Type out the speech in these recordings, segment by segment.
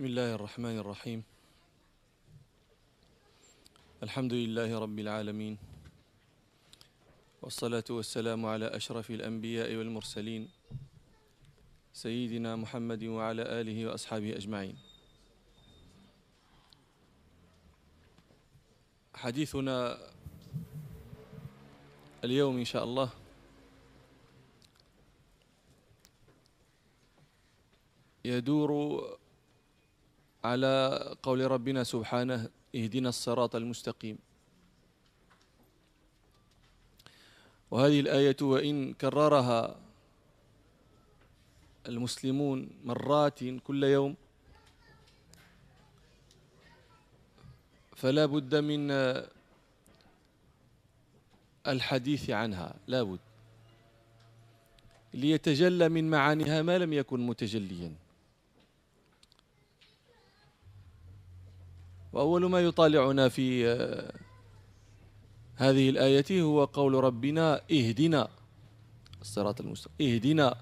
بسم الله الرحمن الرحيم. الحمد لله رب العالمين. والصلاة والسلام على أشرف الأنبياء والمرسلين سيدنا محمد وعلى آله وأصحابه أجمعين. حديثنا اليوم إن شاء الله يدور على قول ربنا سبحانه اهدنا الصراط المستقيم. وهذه الآية وإن كررها المسلمون مرات كل يوم فلا بد من الحديث عنها. لا بد. ليتجلى من معانيها ما لم يكن متجليا. وأول ما يطالعنا في هذه الآية هو قول ربنا اهدنا الصراط المستقيم. اهدنا.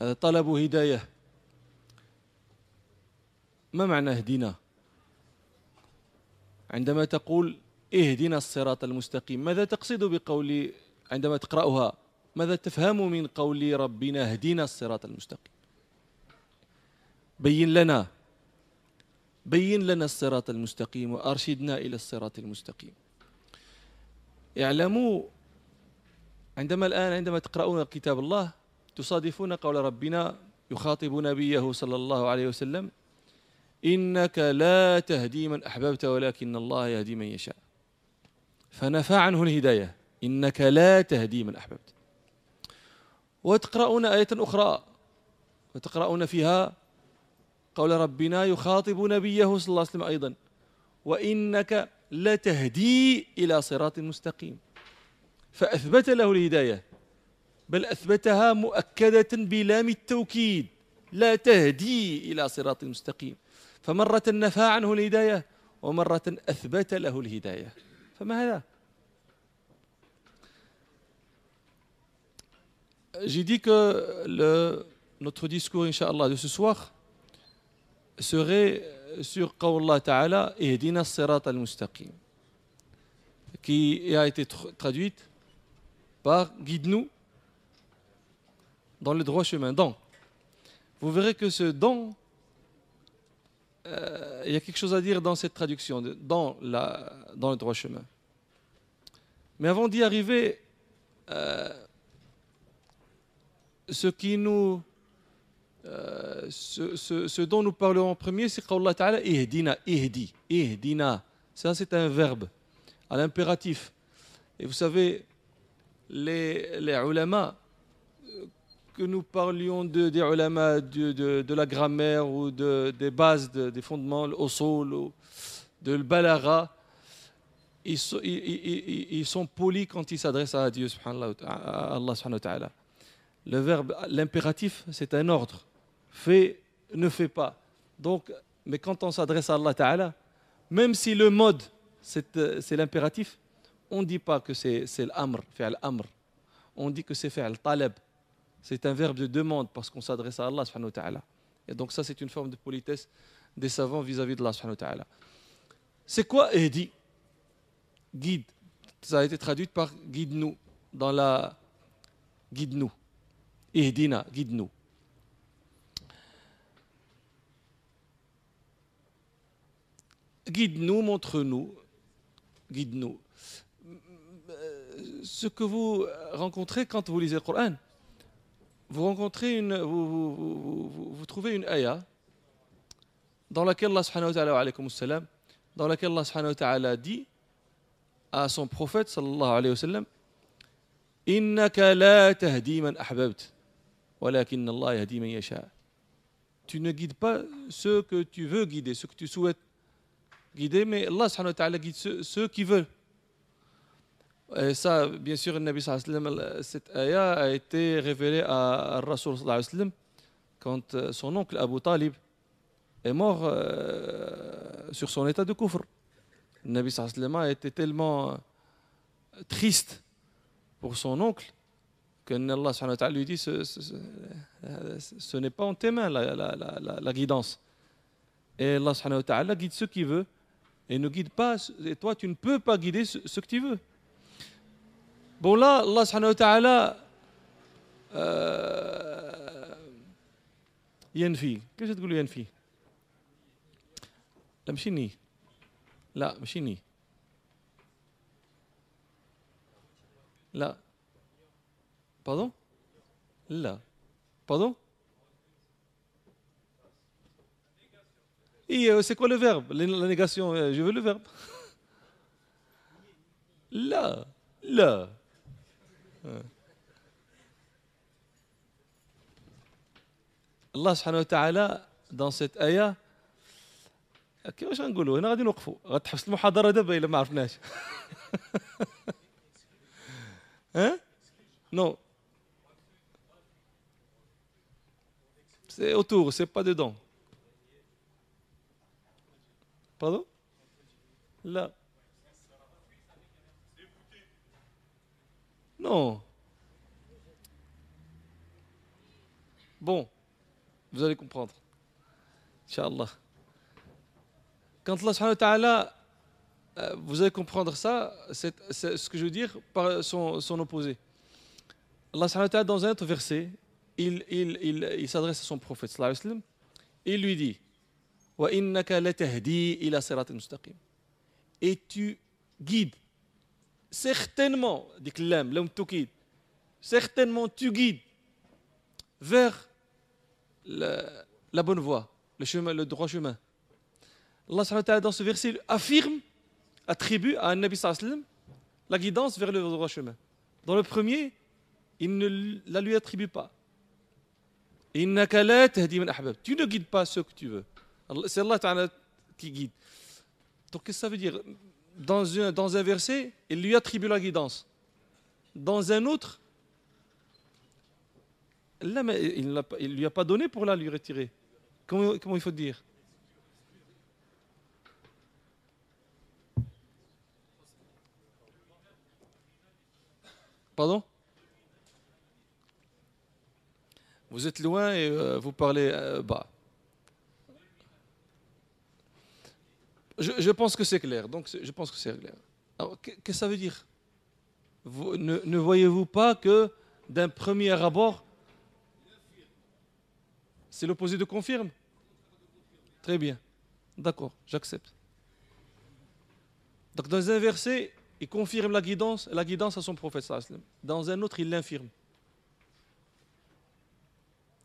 هذا طلب هداية. ما معنى اهدنا؟ عندما تقول اهدنا الصراط المستقيم ماذا تقصد بقول عندما تقرأها؟ ماذا تفهم من قول ربنا اهدنا الصراط المستقيم؟ بين لنا. بين لنا الصراط المستقيم وأرشدنا إلى الصراط المستقيم. اعلموا عندما الآن عندما تقرؤون كتاب الله تصادفون قول ربنا يخاطب نبيه صلى الله عليه وسلم إنك لا تهدي من أحببت ولكن الله يهدي من يشاء. فنفى عنه الهداية إنك لا تهدي من أحببت. وتقرؤون آية أخرى وتقرؤون فيها قول ربنا يخاطب نبيه صلى الله عليه وسلم أيضا وإنك لتهدي إلى صراط مستقيم. فأثبت له الهداية بل أثبتها مؤكدة بلام التوكيد لا تهدي إلى صراط مستقيم. فمرة نفى عنه الهداية ومرة أثبت له الهداية. فما هذا؟ J'ai dit que le, notre discours, Inch'Allah, de ce soir, serait sur Qawllah Ta'ala Ihdina Sirat al-Mustaqim qui a été traduite par Guide-nous dans le droit chemin. Donc, vous verrez que ce don, euh, il y a quelque chose à dire dans cette traduction, dans, la, dans le droit chemin. Mais avant d'y arriver, euh, ce qui nous euh, ce, dont nous parlons en premier, c'est qu'Allah Ta'ala ihdina, ihdi, ihdina. Ça, c'est un verbe à l'impératif. Et vous savez, les, les ulama, que nous parlions de, des ulama de, la grammaire ou de, des bases, des fondements, le usul, ou de le balara, ils sont, ils, sont polis quand ils s'adressent à Dieu, à Allah subhanahu. Le verbe, l'impératif, c'est un ordre fais, ne fais pas. Donc, mais quand on s'adresse à Allah Ta'ala, même si le mode, c'est l'impératif, on ne dit pas que c'est l'amr, fait l'amr. On dit que c'est fait talab. C'est un verbe de demande parce qu'on s'adresse à Allah subhanahu ta'ala. Et donc ça, c'est une forme de politesse des savants vis-à-vis de Allah. C'est quoi Ehdi? Guide. Ça a été traduit par guide-nous dans la guide-nous. Ehdina, guide-nous. Guide-nous, montre-nous, guide-nous. Ce que vous rencontrez quand vous lisez le Coran, vous rencontrez une, vous, vous, vous, vous trouvez une ayah dans laquelle Allah subhanahu wa ta'ala, dans laquelle Allah subhanahu wa ta'ala dit à son prophète sallallahu alayhi wa sallam innaka la tahdi man ahbabt walakin Allah yahdi man yasha tu ne guides pas ceux que tu veux guider ceux que tu souhaites guider, mais Allah subhanahu wa ta'ala guide ceux, ceux, qui veulent. Et ça, bien sûr, le Nabi wa sallam, cette ayah a été révélée à Rasul wa sallam quand son oncle Abu Talib est mort euh, sur son état de kufr. Le Nabi wa sallam a été tellement triste pour son oncle qu'Allah Allah lui dit ce, n'est pas en tes mains la, guidance. Et Allah subhanahu wa ta'ala guide ce qu'il veut et ne guide pas, et toi tu ne peux pas guider ce, ce que tu veux. Bon là, Allah subhanahu wa ta'ala ينفي كيفاش تقول ينفي لا ماشي ني لا ماشي ني لا Pardon Là. Pardon Et euh, c'est quoi le verbe La négation, euh, je veux le verbe. Là. Là. Allah subhanahu wa ta'ala dans cette ayah كيفاش غنقولوا هنا غادي نوقفوا غتحبس المحاضره دابا الا ما عرفناش ها نو C'est autour, c'est pas dedans. Là. Non. Bon, vous allez comprendre. Inch'Allah. Quand Allah ta'ala, euh, vous allez comprendre ça, c'est ce que je veux dire par son, opposé. Allah ta'ala, dans un autre verset, il, s'adresse à son prophète sallallahu alayhi wa sallam, il lui dit Et tu guides, certainement, dit l'homme certainement tu guides vers la, bonne voie, le, chemin, le droit chemin. Allah dans ce verset, affirme, attribue à un Nabi la guidance vers le droit chemin. Dans le premier, il ne la lui attribue pas. Tu ne guides pas ceux que tu veux. C'est Allah qui guide. Donc qu'est-ce que ça veut dire? Dans un, verset, il lui attribue la guidance. Dans un autre, il ne lui a pas donné pour la lui retirer. Comment, comment il faut dire? Pardon? Vous êtes loin et euh, vous parlez euh, bas. Je, pense que c'est clair. Donc, je pense que c'est clair. Alors, qu'est-ce que ça veut dire? Ne, ne voyez-vous pas que d'un premier abord, c'est l'opposé de confirme? Très bien. D'accord, j'accepte. Donc, dans un verset, il confirme la guidance, la guidance à son prophète. Dans un autre, il l'infirme.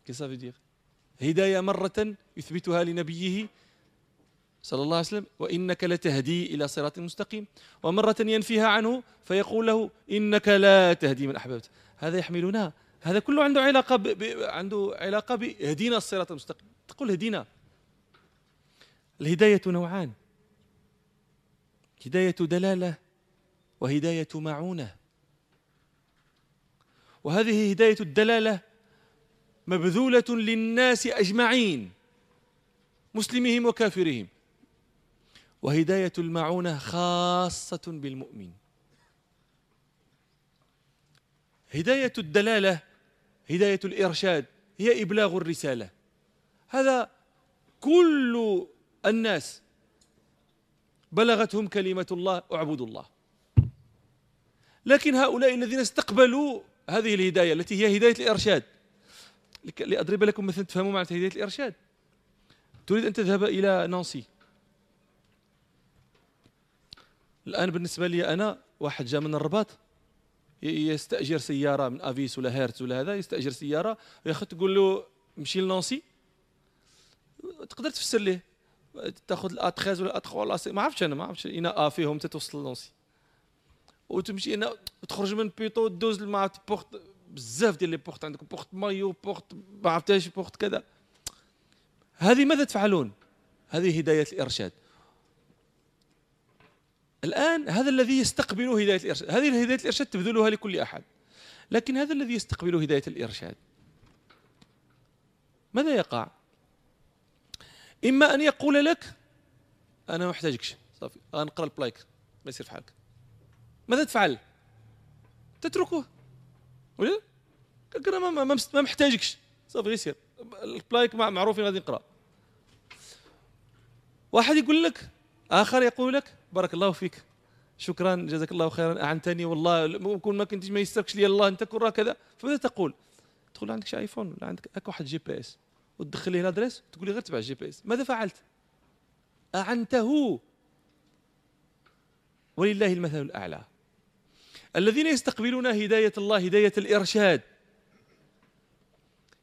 Qu'est-ce que ça veut dire? صلى الله عليه وسلم وإنك لتهدي إلى صراط مستقيم. ومرة ينفيها عنه فيقول له إنك لا تهدي من أحببت. هذا يحملنا هذا كله عنده علاقة ب... ب... عنده علاقة بهدينا الصراط المستقيم. تقول هدينا الهداية نوعان. هداية دلالة وهداية معونة. وهذه هداية الدلالة مبذولة للناس أجمعين مسلمهم وكافرهم. وهداية المعونة خاصة بالمؤمن. هداية الدلالة هداية الإرشاد هي إبلاغ الرسالة. هذا كل الناس بلغتهم كلمة الله اعبدوا الله. لكن هؤلاء الذين استقبلوا هذه الهداية التي هي هداية الإرشاد لأضرب لكم مثلا تفهموا معنى هداية الإرشاد. تريد أن تذهب إلى نانسي. الآن بالنسبة لي أنا واحد جاء من الرباط. يستأجر سيارة من أفيس ولا هيرتز ولا هذا يستأجر سيارة وياخذ تقول له مشي لنانسي تقدر تفسر ليه؟ تاخذ الأ 13 ولا الأ 3 ولا ما عرفتش أنا ما عرفتش إنا أ فيهم تتوصل لنانسي وتمشي هنا وتخرج من بيطو دوز مع بورت بزاف ديال لي بورت عندكم بورت مايو بورت ما عرفتهاش بورت كذا. هذه ماذا تفعلون؟ هذه هداية الإرشاد. الآن هذا الذي يستقبل هداية الإرشاد هذه هداية الإرشاد تبذلها لكل أحد. لكن هذا الذي يستقبل هداية الإرشاد ماذا يقع؟ إما أن يقول لك أنا ما محتاجكش صافي غنقرا البلايك ما يصير في حالك. ماذا تفعل؟ تتركه. ولا؟ أنا ما, ما, محتاجكش. صافي غير سير البلايك معروفين غادي نقرأ. واحد يقول لك آخر يقول لك بارك الله فيك. شكرا جزاك الله خيرا. أعنتني والله. ممكن ما كنتش ما يستركش لي. الله أنت كون كذا. فماذا تقول؟ تقول عندك ايفون ولا عندك هكا واحد جي بي اس وتدخل ليه الأدريس تقول لي غير تبع الجي بي اس ماذا فعلت؟ أعنته. ولله المثل الأعلى. الذين يستقبلون هداية الله هداية الإرشاد.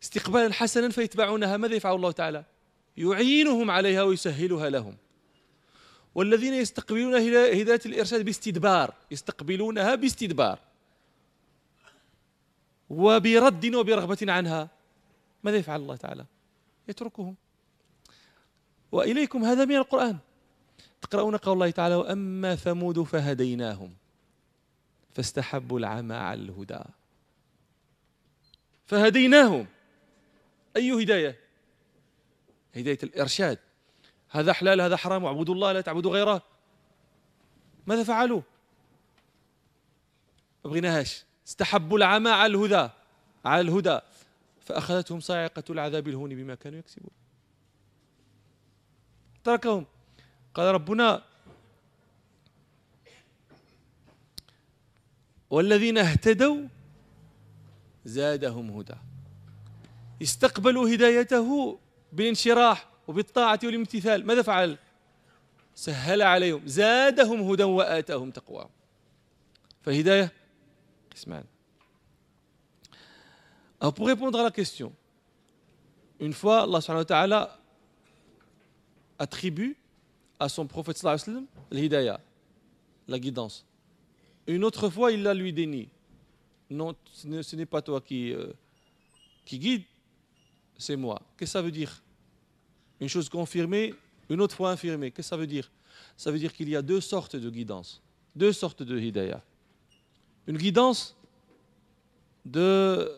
استقبالا حسنا فيتبعونها. ماذا يفعل الله تعالى؟ يعينهم عليها ويسهلها لهم. والذين يستقبلون هداية الإرشاد باستدبار يستقبلونها باستدبار. وبرد وبرغبة عنها ماذا يفعل الله تعالى؟ يتركهم. وإليكم هذا من القرآن. تقرؤون قول الله تعالى وأما ثمود فهديناهم فاستحبوا العمى على الهدى. فهديناهم. أي هداية؟ هداية الإرشاد. هذا حلال هذا حرام واعبدوا الله لا تعبدوا غيره. ماذا فعلوا؟ ما بغيناهاش استحبوا العمى على الهدى على الهدى. فأخذتهم صاعقة العذاب الهون بما كانوا يكسبون. تركهم. قال ربنا والذين اهتدوا زادهم هدى. استقبلوا هدايته بالانشراح. وبالطاعة والامتثال ماذا فعل سهل عليهم زادهم هدى وآتاهم تقواهم فالهداية قسمان Alors pour répondre à la question, une fois Allah subhanahu wa ta'ala attribue à son prophète sallallahu alayhi wa sallam l'hidayah, la guidance. Une autre fois, il la lui dénie. Non, ce n'est pas toi qui, euh, qui guide, c'est moi. Qu'est-ce que ça veut dire Une chose confirmée, une autre fois infirmée. Qu'est-ce que ça veut dire? Ça veut dire qu'il y a deux sortes de guidance, deux sortes de hidayah. Une guidance de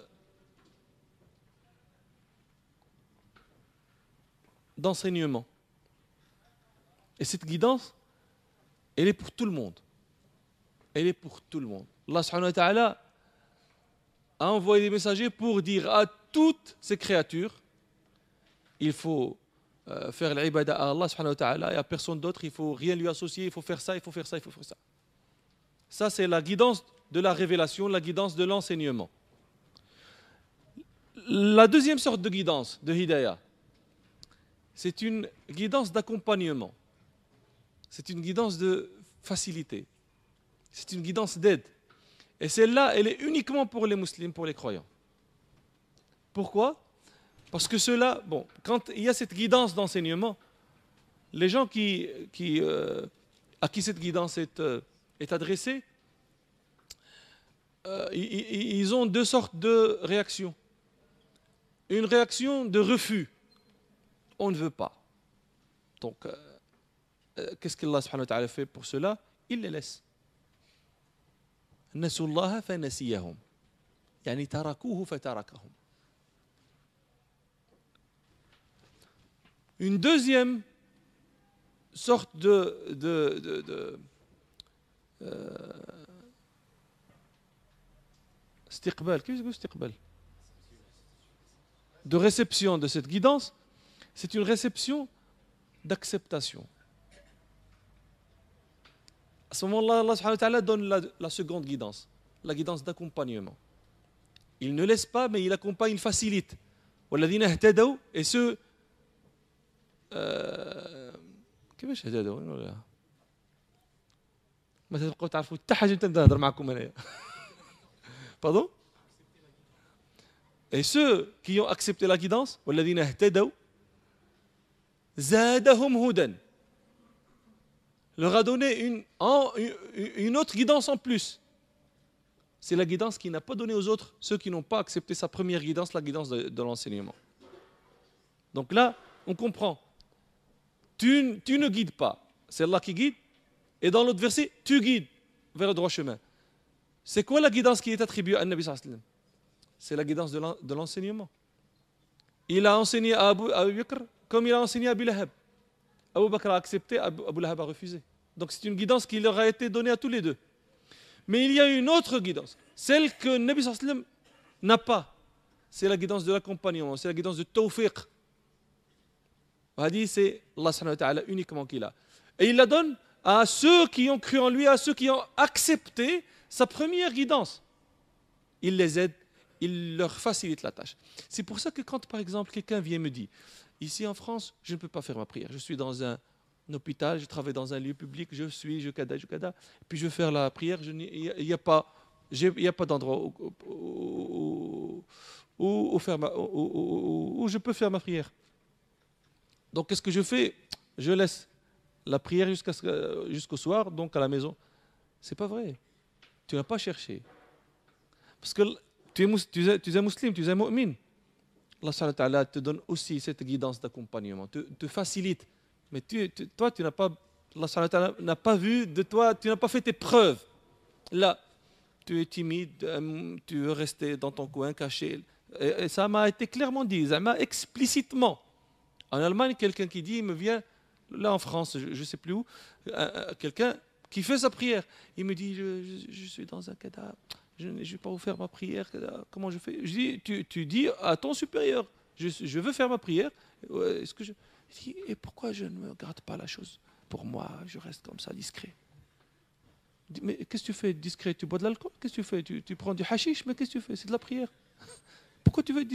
d'enseignement. Et cette guidance, elle est pour tout le monde. Elle est pour tout le monde. Allah a envoyé des messagers pour dire à toutes ces créatures, il faut faire l'ibada à Allah subhanahu wa ta'ala, n'y a personne d'autre, il ne faut rien lui associer, il faut faire ça, il faut faire ça, il faut faire ça. Ça, c'est la guidance de la révélation, la guidance de l'enseignement. La deuxième sorte de guidance, de hidayah, c'est une guidance d'accompagnement. C'est une guidance de facilité. C'est une guidance d'aide. Et celle-là, elle est uniquement pour les musulmans, pour les croyants. Pourquoi? parce que cela, bon, quand il y a cette guidance d'enseignement, les gens qui, qui, euh, à qui cette guidance est, euh, est adressée, euh, ils, ils, ont deux sortes de réactions. Une réaction de refus. On ne veut pas. Donc, qu'est-ce qu'Allah subhanahu wa ta'ala fait pour cela Il les laisse. نسوا الله فنسيهم يعني تركوه فتركهم une deuxième sorte de, de, de, de euh, de réception de cette guidance, c'est une réception d'acceptation. À ce moment-là, Allah donne la, la seconde guidance, la guidance d'accompagnement. Il ne laisse pas, mais il accompagne, il facilite. Et ceux كيفاش هذا وين ولا ما تبقاو تعرفوا حتى حاجه انت نهضر معكم انايا pardon et ceux qui ont accepté la guidance والذين اهتدوا زادهم هدى leur a donné une, une autre guidance en plus. C'est la guidance qu'il n'a pas donnée aux autres, ceux qui n'ont pas accepté sa première guidance, la guidance de, de l'enseignement. Donc là, on comprend tu, ne guides pas. C'est Allah qui guide. Et dans l'autre verset, tu guides vers le droit chemin. C'est quoi la guidance qui est attribuée à Nabi sallam? C'est la guidance de l'enseignement. Il a enseigné à Abu, Bakr comme il a enseigné à Abu Lahab. Abu Bakr a accepté, Abu, Lahab a refusé. Donc c'est une guidance qui leur a été donnée à tous les deux. Mais il y a une autre guidance, celle que Nabi sallam n'a pas. c'est la guidance de l'accompagnement, c'est la guidance de tawfiq. Hadi, c'est Allah subhanahu uniquement qui l'a. Et il la donne à ceux qui ont cru en lui, à ceux qui ont accepté sa première guidance. Il les aide, il leur facilite la tâche. C'est pour ça que quand, par exemple, quelqu'un vient me dit, ici en France, je ne peux pas faire ma prière, je suis dans un, hôpital, je travaille dans un lieu public, je suis, je kada, je kada, puis je veux faire la prière, il n'y a, a pas d'endroit où, où, faire où, je peux faire ma prière. Donc qu'est-ce que je fais? Je laisse la prière jusqu'au soir, donc à la maison. C'est pas vrai. Tu n'as pas cherché. Parce que tu es, tu tu es musulman, tu es mu'min. Allah te donne aussi cette guidance d'accompagnement, te, te, facilite. Mais tu, toi, tu n'as pas, Allah n'a pas vu de toi, tu n'as pas fait tes preuves. Là, tu es timide, euh, tu veux rester dans ton coin caché. Et, ça m'a été clairement dit, ça m'a explicitement. En Allemagne, quelqu'un qui dit, il me vient, là en France, je ne sais plus où, quelqu'un qui fait sa prière. Il me dit, je, suis dans un cadavre, je ne vais pas vous faire ma prière, comment je fais? Je dis, tu, dis à ton supérieur, je, veux faire ma prière. Est-ce que je... dis, et pourquoi je ne me garde pas la chose? Pour moi, je reste comme ça, discret. Mais qu'est-ce que tu fais discret? Tu bois de l'alcool? Qu'est-ce que tu fais? Tu, tu, prends du hashish? Mais qu'est-ce que tu fais? C'est de la prière. Pourquoi tu veux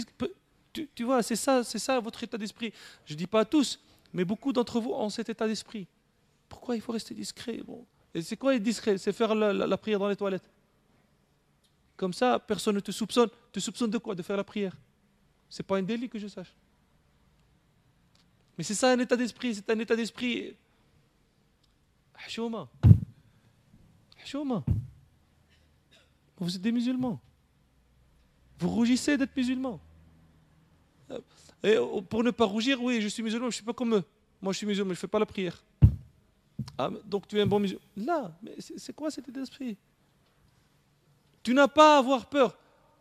tu, vois, c'est ça, c'est ça votre état d'esprit. Je ne dis pas à tous, mais beaucoup d'entre vous ont cet état d'esprit. Pourquoi il faut rester discret bon? C'est quoi être discret? C'est faire la, prière dans les toilettes. Comme ça, personne ne te soupçonne. Tu soupçonnes de quoi? De faire la prière. C'est pas un délit que je sache. Mais c'est ça un état d'esprit. C'est un état d'esprit. Hachoma. Vous êtes des musulmans. Vous rougissez d'être musulman. Euh, et pour ne pas rougir, oui, je suis musulman, je ne suis pas comme eux. Moi, je suis musulman, mais je ne fais pas la prière. Ah, donc tu es un bon musulman. Là, mais c'est quoi cet esprit Tu n'as pas à avoir peur.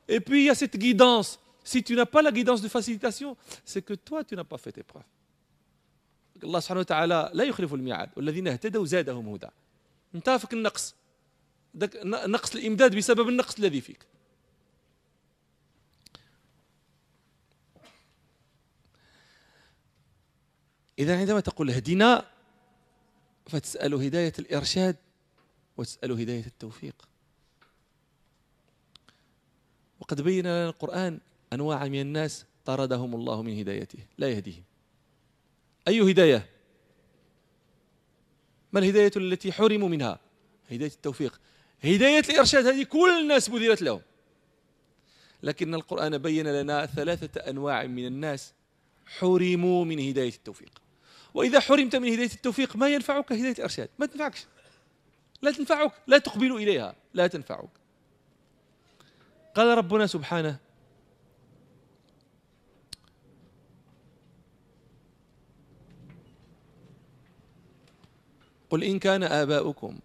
Et puis il y a cette guidance. Si tu n'as pas la guidance de facilitation, c'est que toi, tu n'as pas fait tes preuves. Allah subhanahu wa ta'ala لا يخلف الميعاد والذين اهتدوا زادهم هدى انت فيك النقص نقص الامداد بسبب النقص الذي فيك إذا عندما تقول اهدنا فتسأل هداية الإرشاد وتسأل هداية التوفيق. وقد بين لنا القرآن أنواع من الناس طردهم الله من هدايته لا يهديهم. أي هداية؟ ما الهداية التي حرموا منها؟ هداية التوفيق. هداية الإرشاد هذه كل الناس بذلت لهم. لكن القرآن بين لنا ثلاثة أنواع من الناس حرموا من هداية التوفيق. وإذا حرمت من هداية التوفيق ما ينفعك هداية الإرشاد. ما تنفعكش. لا تنفعك لا تقبل إليها. لا تنفعك. قال ربنا سبحانه قل إن كان آباؤكم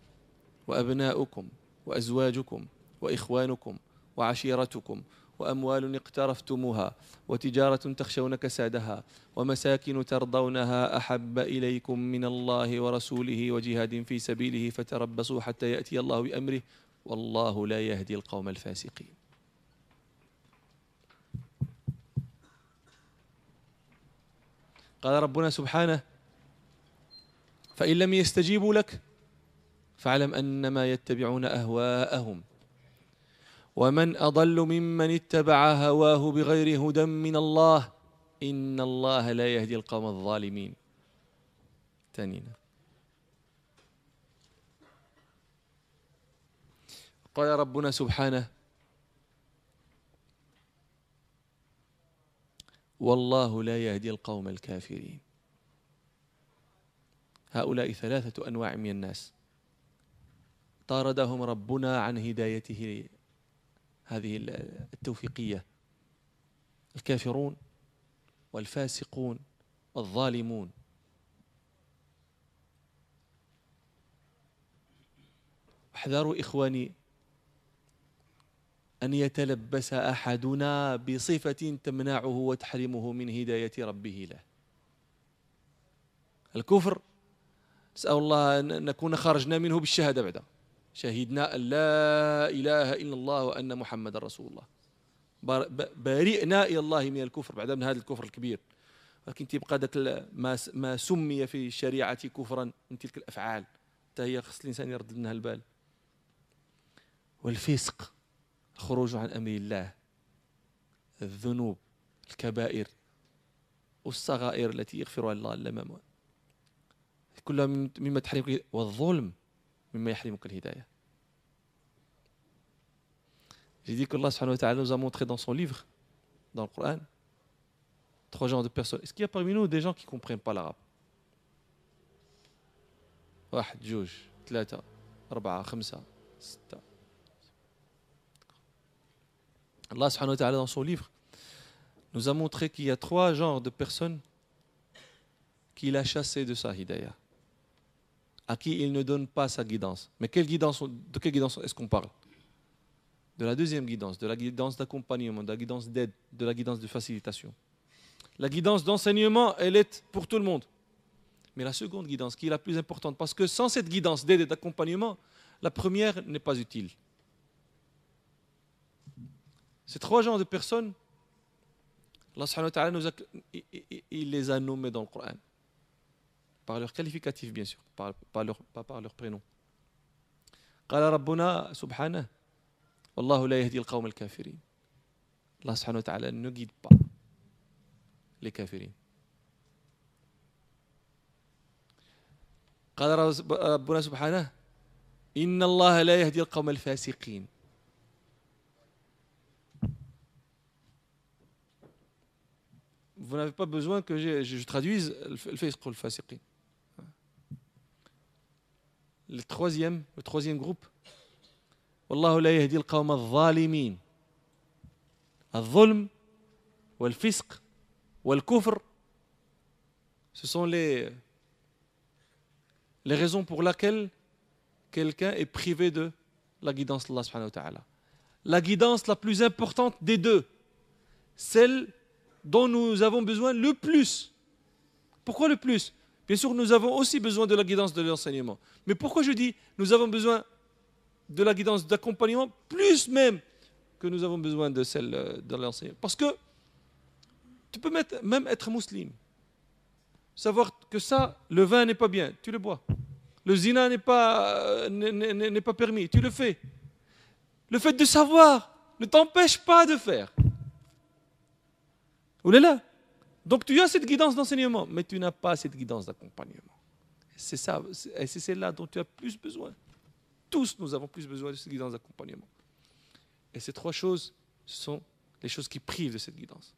وأبناؤكم وأزواجكم وإخوانكم وعشيرتكم وأموال اقترفتموها وتجارة تخشون كسادها ومساكن ترضونها أحب إليكم من الله ورسوله وجهاد في سبيله فتربصوا حتى يأتي الله بأمره والله لا يهدي القوم الفاسقين. قال ربنا سبحانه فإن لم يستجيبوا لك فاعلم أنما يتبعون أهواءهم. ومن أضل ممن اتبع هواه بغير هدى من الله إن الله لا يهدي القوم الظالمين. تانينا قال ربنا سبحانه والله لا يهدي القوم الكافرين. هؤلاء ثلاثة أنواع من الناس. طاردهم ربنا عن هدايته هذه التوفيقية. الكافرون والفاسقون والظالمون. أحذروا إخواني أن يتلبس أحدنا بصفة تمنعه وتحرمه من هداية ربه له. الكفر نسأل الله أن نكون خرجنا منه بالشهادة بعد شهدنا أن لا إله إلا الله وأن محمد رسول الله. برئنا إلى الله من الكفر بعد من هذا الكفر الكبير. ولكن تيبقى ذاك ما سمي في الشريعة كفرا من تلك الأفعال. حتى هي خص الإنسان يرد لنا البال. والفسق الخروج عن أمر الله. الذنوب الكبائر والصغائر التي يغفرها الله الامام كلها مما تحرمك والظلم. مما يحرمك الهدايه J'ai dit que Allah subhanahu wa ta'ala nous a montré dans son livre, dans le Coran, trois genres de personnes. Est-ce qu'il y a parmi nous des gens qui ne comprennent pas l'arabe واحد جوج ثلاثة أربعة خمسة ستة Allah subhanahu wa ta'ala dans son livre nous a montré qu'il y a trois genres de personnes qu'il a chassées de sa hidayah, à qui il ne donne pas sa guidance. Mais quelle guidance, de quelle guidance est-ce qu'on parle? De la deuxième guidance, de la guidance d'accompagnement, de la guidance d'aide, de la guidance de facilitation. La guidance d'enseignement, elle est pour tout le monde. Mais la seconde guidance, qui est la plus importante, parce que sans cette guidance d'aide et d'accompagnement, la première n'est pas utile. Ces trois genres de personnes, Allah subhanahu wa ta'ala il les a nommés dans le Coran. Par leur qualificatif, bien sûr, pas, pas, leur, pas par leur prénom. قال ربنا سبحانه والله لا يهدي القوم الكافرين subhanahu wa ta'ala ne guide pas les kafirin. قال ربنا سبحانه إن الله لا يهدي القوم الفاسقين Vous n'avez pas besoin que je, je traduise le fisq le fasiqin. le troisième, le troisième groupe. Wallahu la yahdi al-qawm al-zalimin. Al-zulm, wal-fisq, wal-kufr. Ce sont les, les raisons pour lesquelles quelqu'un est privé de la guidance d'Allah subhanahu wa ta'ala. La guidance la plus importante des deux, celle dont nous avons besoin le plus. Pourquoi le plus? Bien sûr, nous avons aussi besoin de la guidance de l'enseignement. Mais pourquoi je dis nous avons besoin de la guidance d'accompagnement plus même que nous avons besoin de celle euh, de l'enseignement? Parce que tu peux même être musulman, savoir que ça, le vin n'est pas bien, tu le bois. Le zina n'est pas, euh, n'est pas permis, tu le fais. Le fait de savoir ne t'empêche pas de faire. Ou là donc tu as cette guidance d'enseignement, mais tu n'as pas cette guidance d'accompagnement. C'est ça, et c'est celle-là dont tu as plus besoin. Tous nous avons plus besoin de cette guidance d'accompagnement. Et ces trois choses sont les choses qui privent de cette guidance.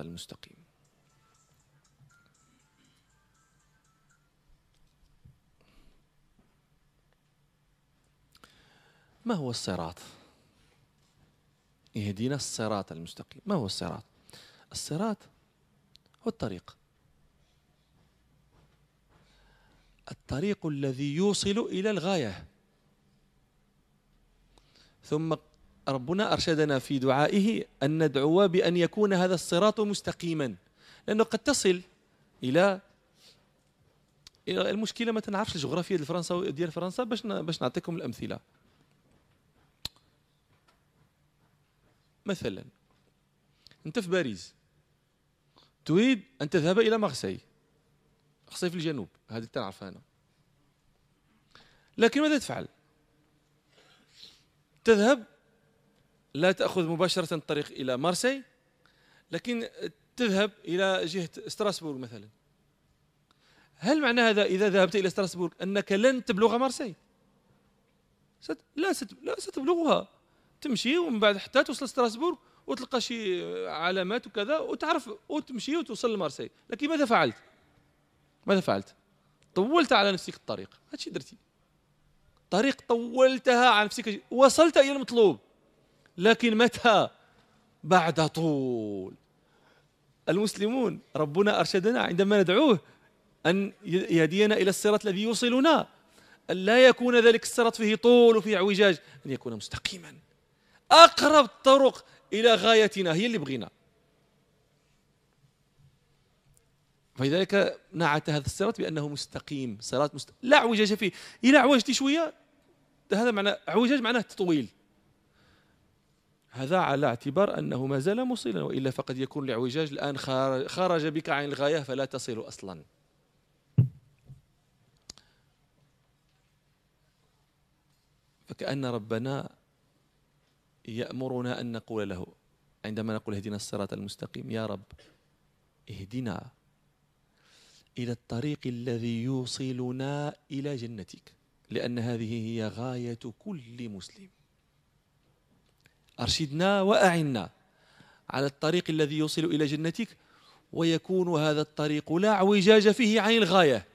Al-mustaqim. ما هو الصراط؟ اهدنا الصراط المستقيم. ما هو الصراط؟ الصراط هو الطريق. الطريق الذي يوصل إلى الغاية. ثم ربنا أرشدنا في دعائه أن ندعو بأن يكون هذا الصراط مستقيما. لأنه قد تصل إلى المشكلة ما تنعرفش الجغرافيا ديال فرنسا باش باش نعطيكم الأمثلة. مثلا. أنت في باريس. تريد أن تذهب إلى مارسي مارسي في الجنوب. هذه تعرفها أنا لكن ماذا تفعل؟ تذهب. لا تأخذ مباشرة الطريق إلى مارسي لكن تذهب إلى جهة ستراسبورغ مثلا. هل معنى هذا إذا ذهبت إلى ستراسبورغ أنك لن تبلغ مارسي. لا. لا ستبلغها. تمشي ومن بعد حتى توصل ستراسبورغ وتلقى شي علامات وكذا وتعرف وتمشي وتوصل لمارسي لكن ماذا فعلت؟ ماذا فعلت؟ طولت على نفسك الطريق. هادشي درتي. طريق طولتها على نفسك. وصلت إلى المطلوب. لكن متى؟ بعد طول. المسلمون ربنا أرشدنا عندما ندعوه أن يهدينا إلى الصراط الذي يوصلنا. أن لا يكون ذلك الصراط فيه طول وفيه اعوجاج. أن يكون مستقيما. أقرب الطرق إلى غايتنا هي اللي بغينا. فلذلك نعت هذا الصراط بأنه مستقيم صراط مست... لا اعوجاج فيه. إذا اعوجت شوية؟ هذا معنى اعوجاج معناه تطويل. هذا على اعتبار أنه ما زال موصلا وإلا فقد يكون الاعوجاج الآن خرج بك عن الغاية فلا تصل أصلا. فكأن ربنا يأمرنا أن نقول له عندما نقول اهدنا الصراط المستقيم يا رب اهدنا إلى الطريق الذي يوصلنا إلى جنتك لأن هذه هي غاية كل مسلم. أرشدنا وأعنا على الطريق الذي يوصل إلى جنتك ويكون هذا الطريق لا اعوجاج فيه عن الغاية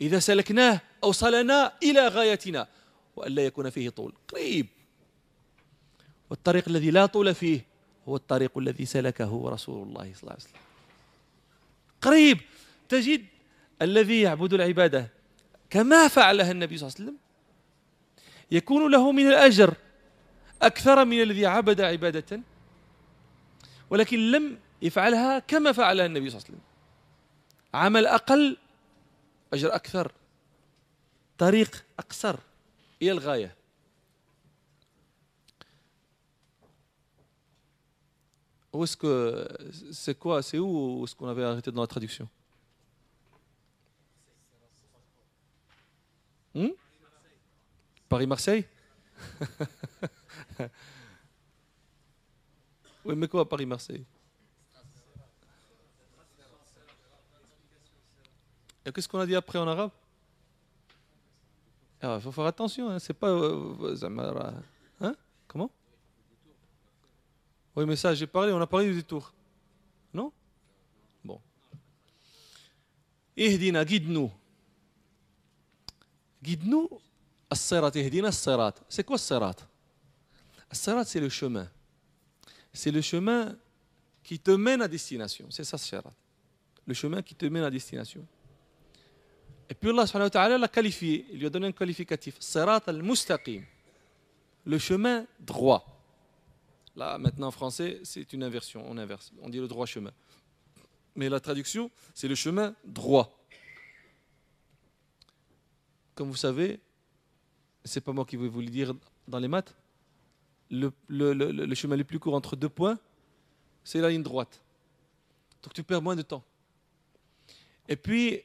إذا سلكناه أوصلنا إلى غايتنا وألا يكون فيه طول. قريب. والطريق الذي لا طول فيه هو الطريق الذي سلكه رسول الله صلى الله عليه وسلم. قريب تجد الذي يعبد العبادة كما فعلها النبي صلى الله عليه وسلم. يكون له من الأجر أكثر من الذي عبد عبادة ولكن لم يفعلها كما فعلها النبي صلى الله عليه وسلم. عمل أقل أجر أكثر طريق أقصر إلى الغاية. Où est-ce que c'est quoi C'est où est-ce qu'on avait arrêté dans la traduction? Hmm? Paris-Marseille Oui, mais quoi Paris-Marseille Et qu'est-ce qu'on a dit après en arabe? Il faut faire attention, hein, c'est pas. Hein? Comment? Oui, mais ça, j'ai parlé, on a parlé du détour. Non? Bon. Ihdina, guide-nous. Guide-nous. As-sirat, ihdina, as-sirat. C'est quoi as-sirat? As-sirat, c'est le chemin. C'est le chemin qui te mène à destination. C'est ça, as Le chemin qui te mène à destination. Et puis Allah l'a qualifié, il lui a donné un qualificatif. Sirat al-mustaqim. Le chemin droit. Là, maintenant en français, c'est une inversion, on inverse. On dit le droit chemin. Mais la traduction, c'est le chemin droit. Comme vous savez, c'est pas moi qui vais vous le dire dans les maths, le, le chemin le plus court entre deux points, c'est la ligne droite. Donc tu perds moins de temps. Et puis,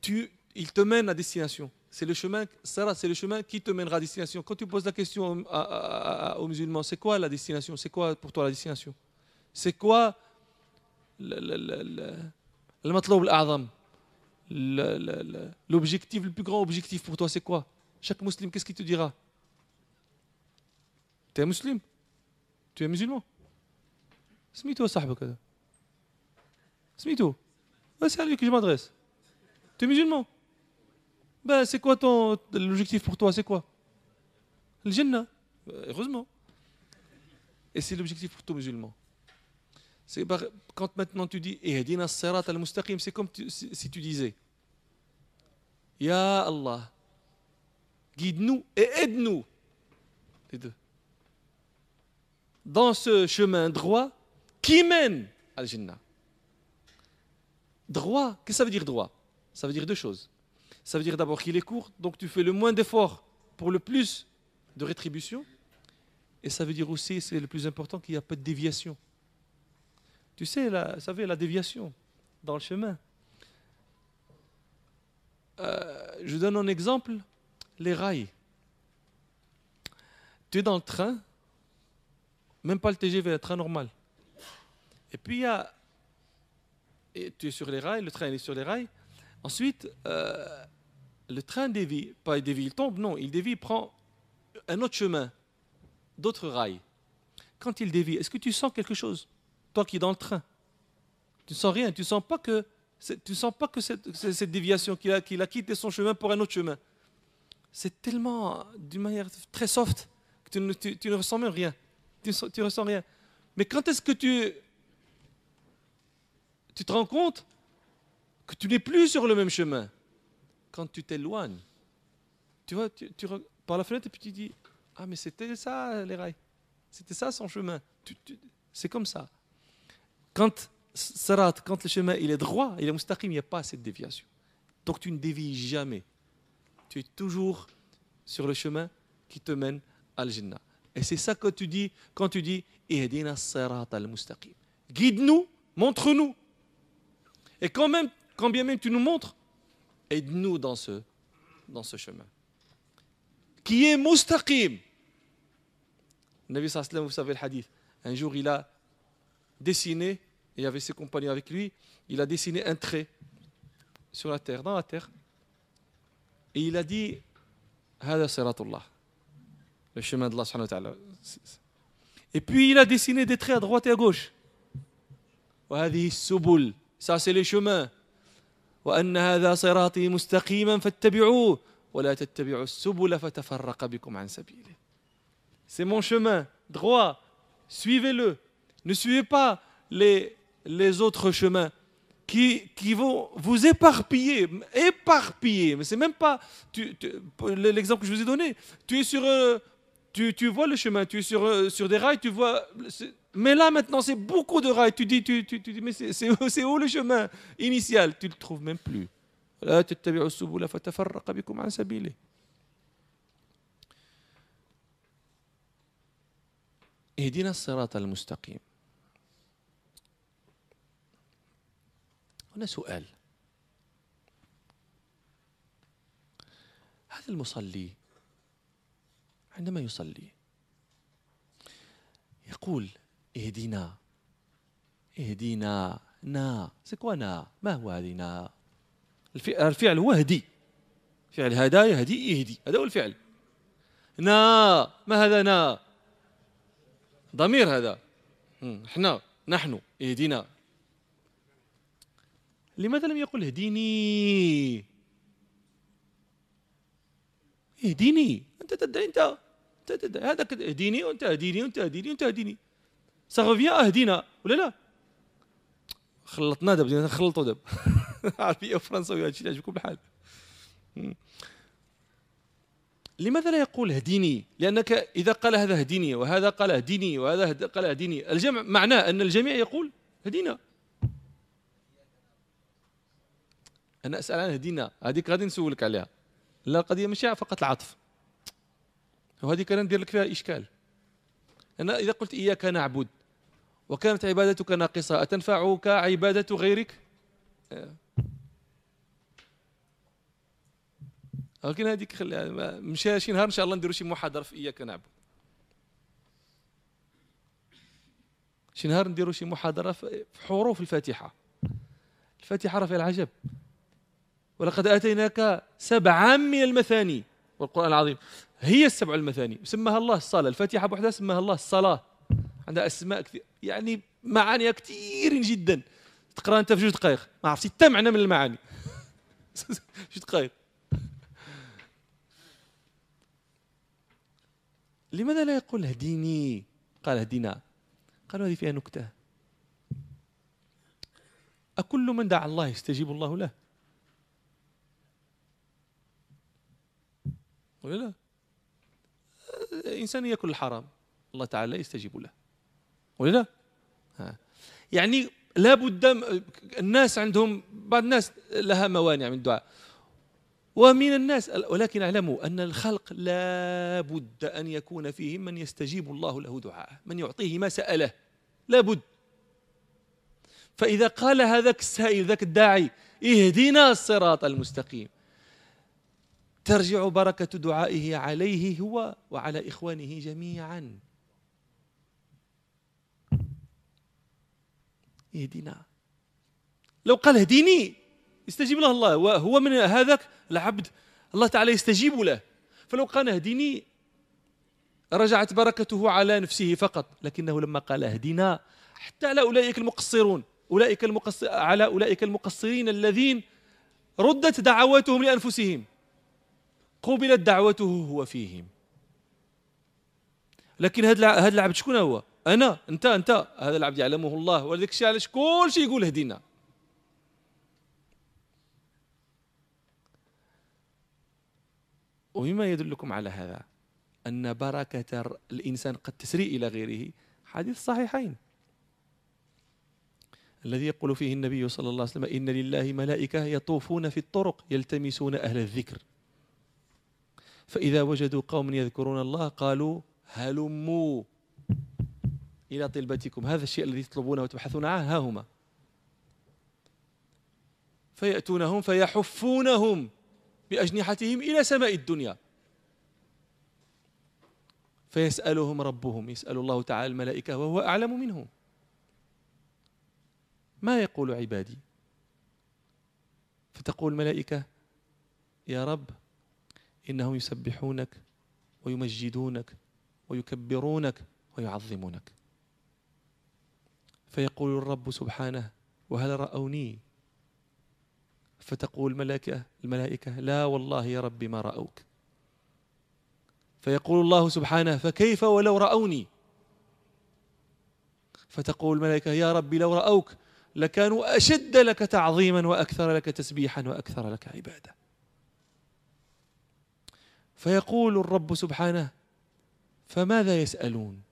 tu, il te mène à destination. C'est le chemin, Sarah, c'est le chemin qui te mènera à destination. Quand tu poses la question aux, musulmans, c'est quoi la destination? C'est quoi pour toi la destination? C'est quoi l'objectif, le plus grand objectif pour toi, c'est quoi? Chaque musulman, qu'est-ce qu'il te dira? Tu es musulman? Tu es musulman? Toi, C'est à lui que je m'adresse. Tu es musulman? Ben, c'est quoi ton l'objectif pour toi C'est quoi? Le Jannah. Ben, heureusement. Et c'est l'objectif pour tout musulman. C'est quand maintenant tu dis Ehdina sirat al-mustaqim, c'est comme si tu disais Ya Allah, guide-nous et aide-nous. Les deux. Dans ce chemin droit qui mène à Jannah. Droit, qu'est-ce que ça veut dire droit? Ça veut dire deux choses. Ça veut dire d'abord qu'il est court, donc tu fais le moins d'efforts pour le plus de rétribution. Et ça veut dire aussi, c'est le plus important, qu'il n'y a pas de déviation. Tu sais, la, vous savez, la déviation dans le chemin. Euh, je donne un exemple, les rails. Tu es dans le train, même pas le TGV, le train normal. Et puis il y a, et tu es sur les rails, le train est sur les rails, Ensuite, euh, le train dévie, pas il dévie, il tombe, non, il dévie, il prend un autre chemin, d'autres rails. Quand il dévie, est-ce que tu sens quelque chose Toi qui es dans le train, tu sens rien, tu ne sens pas que, tu sens pas que cette, déviation, qu'il a, qu'il a quitté son chemin pour un autre chemin. C'est tellement, d'une manière très soft, que tu ne, ressens même rien. Tu ressens rien. Mais quand est-ce que tu, tu te rends compte que tu n'es plus sur le même chemin? Quand tu t'éloignes, tu vois, tu, par la fenêtre et puis tu dis Ah, mais c'était ça les rails. C'était ça son chemin. c'est comme ça. Quand Sarat, quand le chemin il est droit, il est mustaqim, il n'y a pas cette déviation. Donc tu ne dévies jamais. Tu es toujours sur le chemin qui te mène à al-Jannah. Et c'est ça que tu dis quand tu dis. Guide-nous, montre-nous. Et quand, même, quand bien même tu nous montres, aide-nous dans ce, dans ce chemin. Qui est mustaqim? Nabi vous savez le hadith. Un jour, il a dessiné, et il avait ses compagnons avec lui, il a dessiné un trait sur la terre, dans la terre. Et il a dit Hada siratullah le chemin de Allah. Et puis il a dessiné des traits à droite et à gauche. Ça, c'est les chemins. C'est mon chemin, droit. Suivez-le. Ne suivez pas les, les autres chemins qui, qui vont vous éparpiller. Éparpiller. Mais c'est même pas. L'exemple que je vous ai donné. Tu es sur. Euh, tu, tu, vois le chemin, tu es sur, euh, sur des rails, tu vois. Mais là, maintenant, c'est beaucoup de rails. Tu dis, tu, tu, tu dis mais c'est où le chemin initial Tu ne le trouves même plus. لا تتبعوا السبل فتفرق بكم عن سبيله اهدنا الصراط المستقيم هنا سؤال هذا المصلي عندما يصلي يقول اهدنا اهدنا نا سكونا ما هو هذه نا الفعل هو هدي. فعل هدايا يهدي يهدي هذا هو الفعل. نا ما هذا نا؟ ضمير هذا. إحنا نحن اهدنا لماذا لم يقل اهديني؟ اهديني. انت تدعي انت هذاك اهديني وانت اهديني وانت اهديني وانت اهديني. سا اهدينا ولا لا؟ خلطنا دابا بدينا نخلطوا دابا. عربية وفرنساويه هادشي اللي يعجبكم الحال لماذا لا يقول اهديني لأنك إذا قال هذا اهديني وهذا قال اهديني وهذا قال اهديني الجمع معناه أن الجميع يقول اهدينا أنا أسأل عن اهدينا هذيك غادي نسولك عليها. لا القضية ماشي فقط العطف. وهذه كان ندير لك فيها إشكال. أنا إذا قلت إياك نعبد وكانت عبادتك ناقصة. أتنفعك عبادة غيرك؟ ولكن هذيك خليها مشى شي نهار إن شاء الله نديروا شي محاضرة في إياك نعبد. شي نهار نديروا شي محاضرة في حروف الفاتحة. الفاتحة راه فيها العجب. ولقد آتيناك سبعا من المثاني. والقرآن العظيم. هي السبع المثاني. سماها الله الصلاة. الفاتحة بوحدها سماها الله الصلاة. عندها أسماء كثير. يعني معانيها كثير جدا. تقرأ أنت في جوج دقائق. ما عرفتي حتى معنى من المعاني. جوج دقائق. لماذا لا يقول اهديني قال اهدنا قالوا هذه فيها نكتة. أكل من دعا الله يستجيب الله له. ولا لا؟ إنسان يأكل الحرام. الله تعالى يستجيب له. ولا لا؟ يعني لابد الناس عندهم بعض الناس لها موانع من الدعاء. ومن الناس ولكن اعلموا أن الخلق لا بد أن يكون فيهم من يستجيب الله له دعاءه من يعطيه ما سأله. لا بد. فإذا قال هذاك السائل ذاك الداعي اهدنا الصراط المستقيم. ترجع بركة دعائه عليه هو وعلى إخوانه جميعا. اهدنا لو قال اهديني يستجيب له الله. وهو من هذاك العبد الله تعالى يستجيب له. فلو قال اهديني رجعت بركته على نفسه فقط. لكنه لما قال اهدنا حتى على أولئك المقصرون أولئك المقصر على أولئك المقصرين الذين ردت دعواتهم لأنفسهم. قبلت دعوته هو فيهم. لكن هذا العبد شكون هو؟ أنا أنت أنت. هذا العبد يعلمه الله. ولذلك الشيء علاش كل شيء يقول اهدينا ومما يدلكم على هذا أن بركة الإنسان قد تسري إلى غيره حديث الصحيحين الذي يقول فيه النبي صلى الله عليه وسلم إن لله ملائكة يطوفون في الطرق يلتمسون أهل الذكر. فإذا وجدوا قوم يذكرون الله قالوا هلموا. إلى طلبتكم. هذا الشيء الذي تطلبونه وتبحثون عنه. ها هما. فيأتونهم فيحفونهم بأجنحتهم إلى سماء الدنيا. فيسألهم ربهم. يسأل الله تعالى الملائكة وهو أعلم منهم. ما يقول عبادي؟ فتقول الملائكة يا رب إنهم يسبحونك ويمجدونك ويكبرونك ويعظمونك. فيقول الرب سبحانه وهل رأوني؟ فتقول الملائكة الملائكة لا والله يا رب ما رأوك. فيقول الله سبحانه فكيف ولو رأوني؟ فتقول الملائكة يا رب لو رأوك لكانوا أشد لك تعظيما وأكثر لك تسبيحا وأكثر لك عبادة. فيقول الرب سبحانه فماذا يسألون؟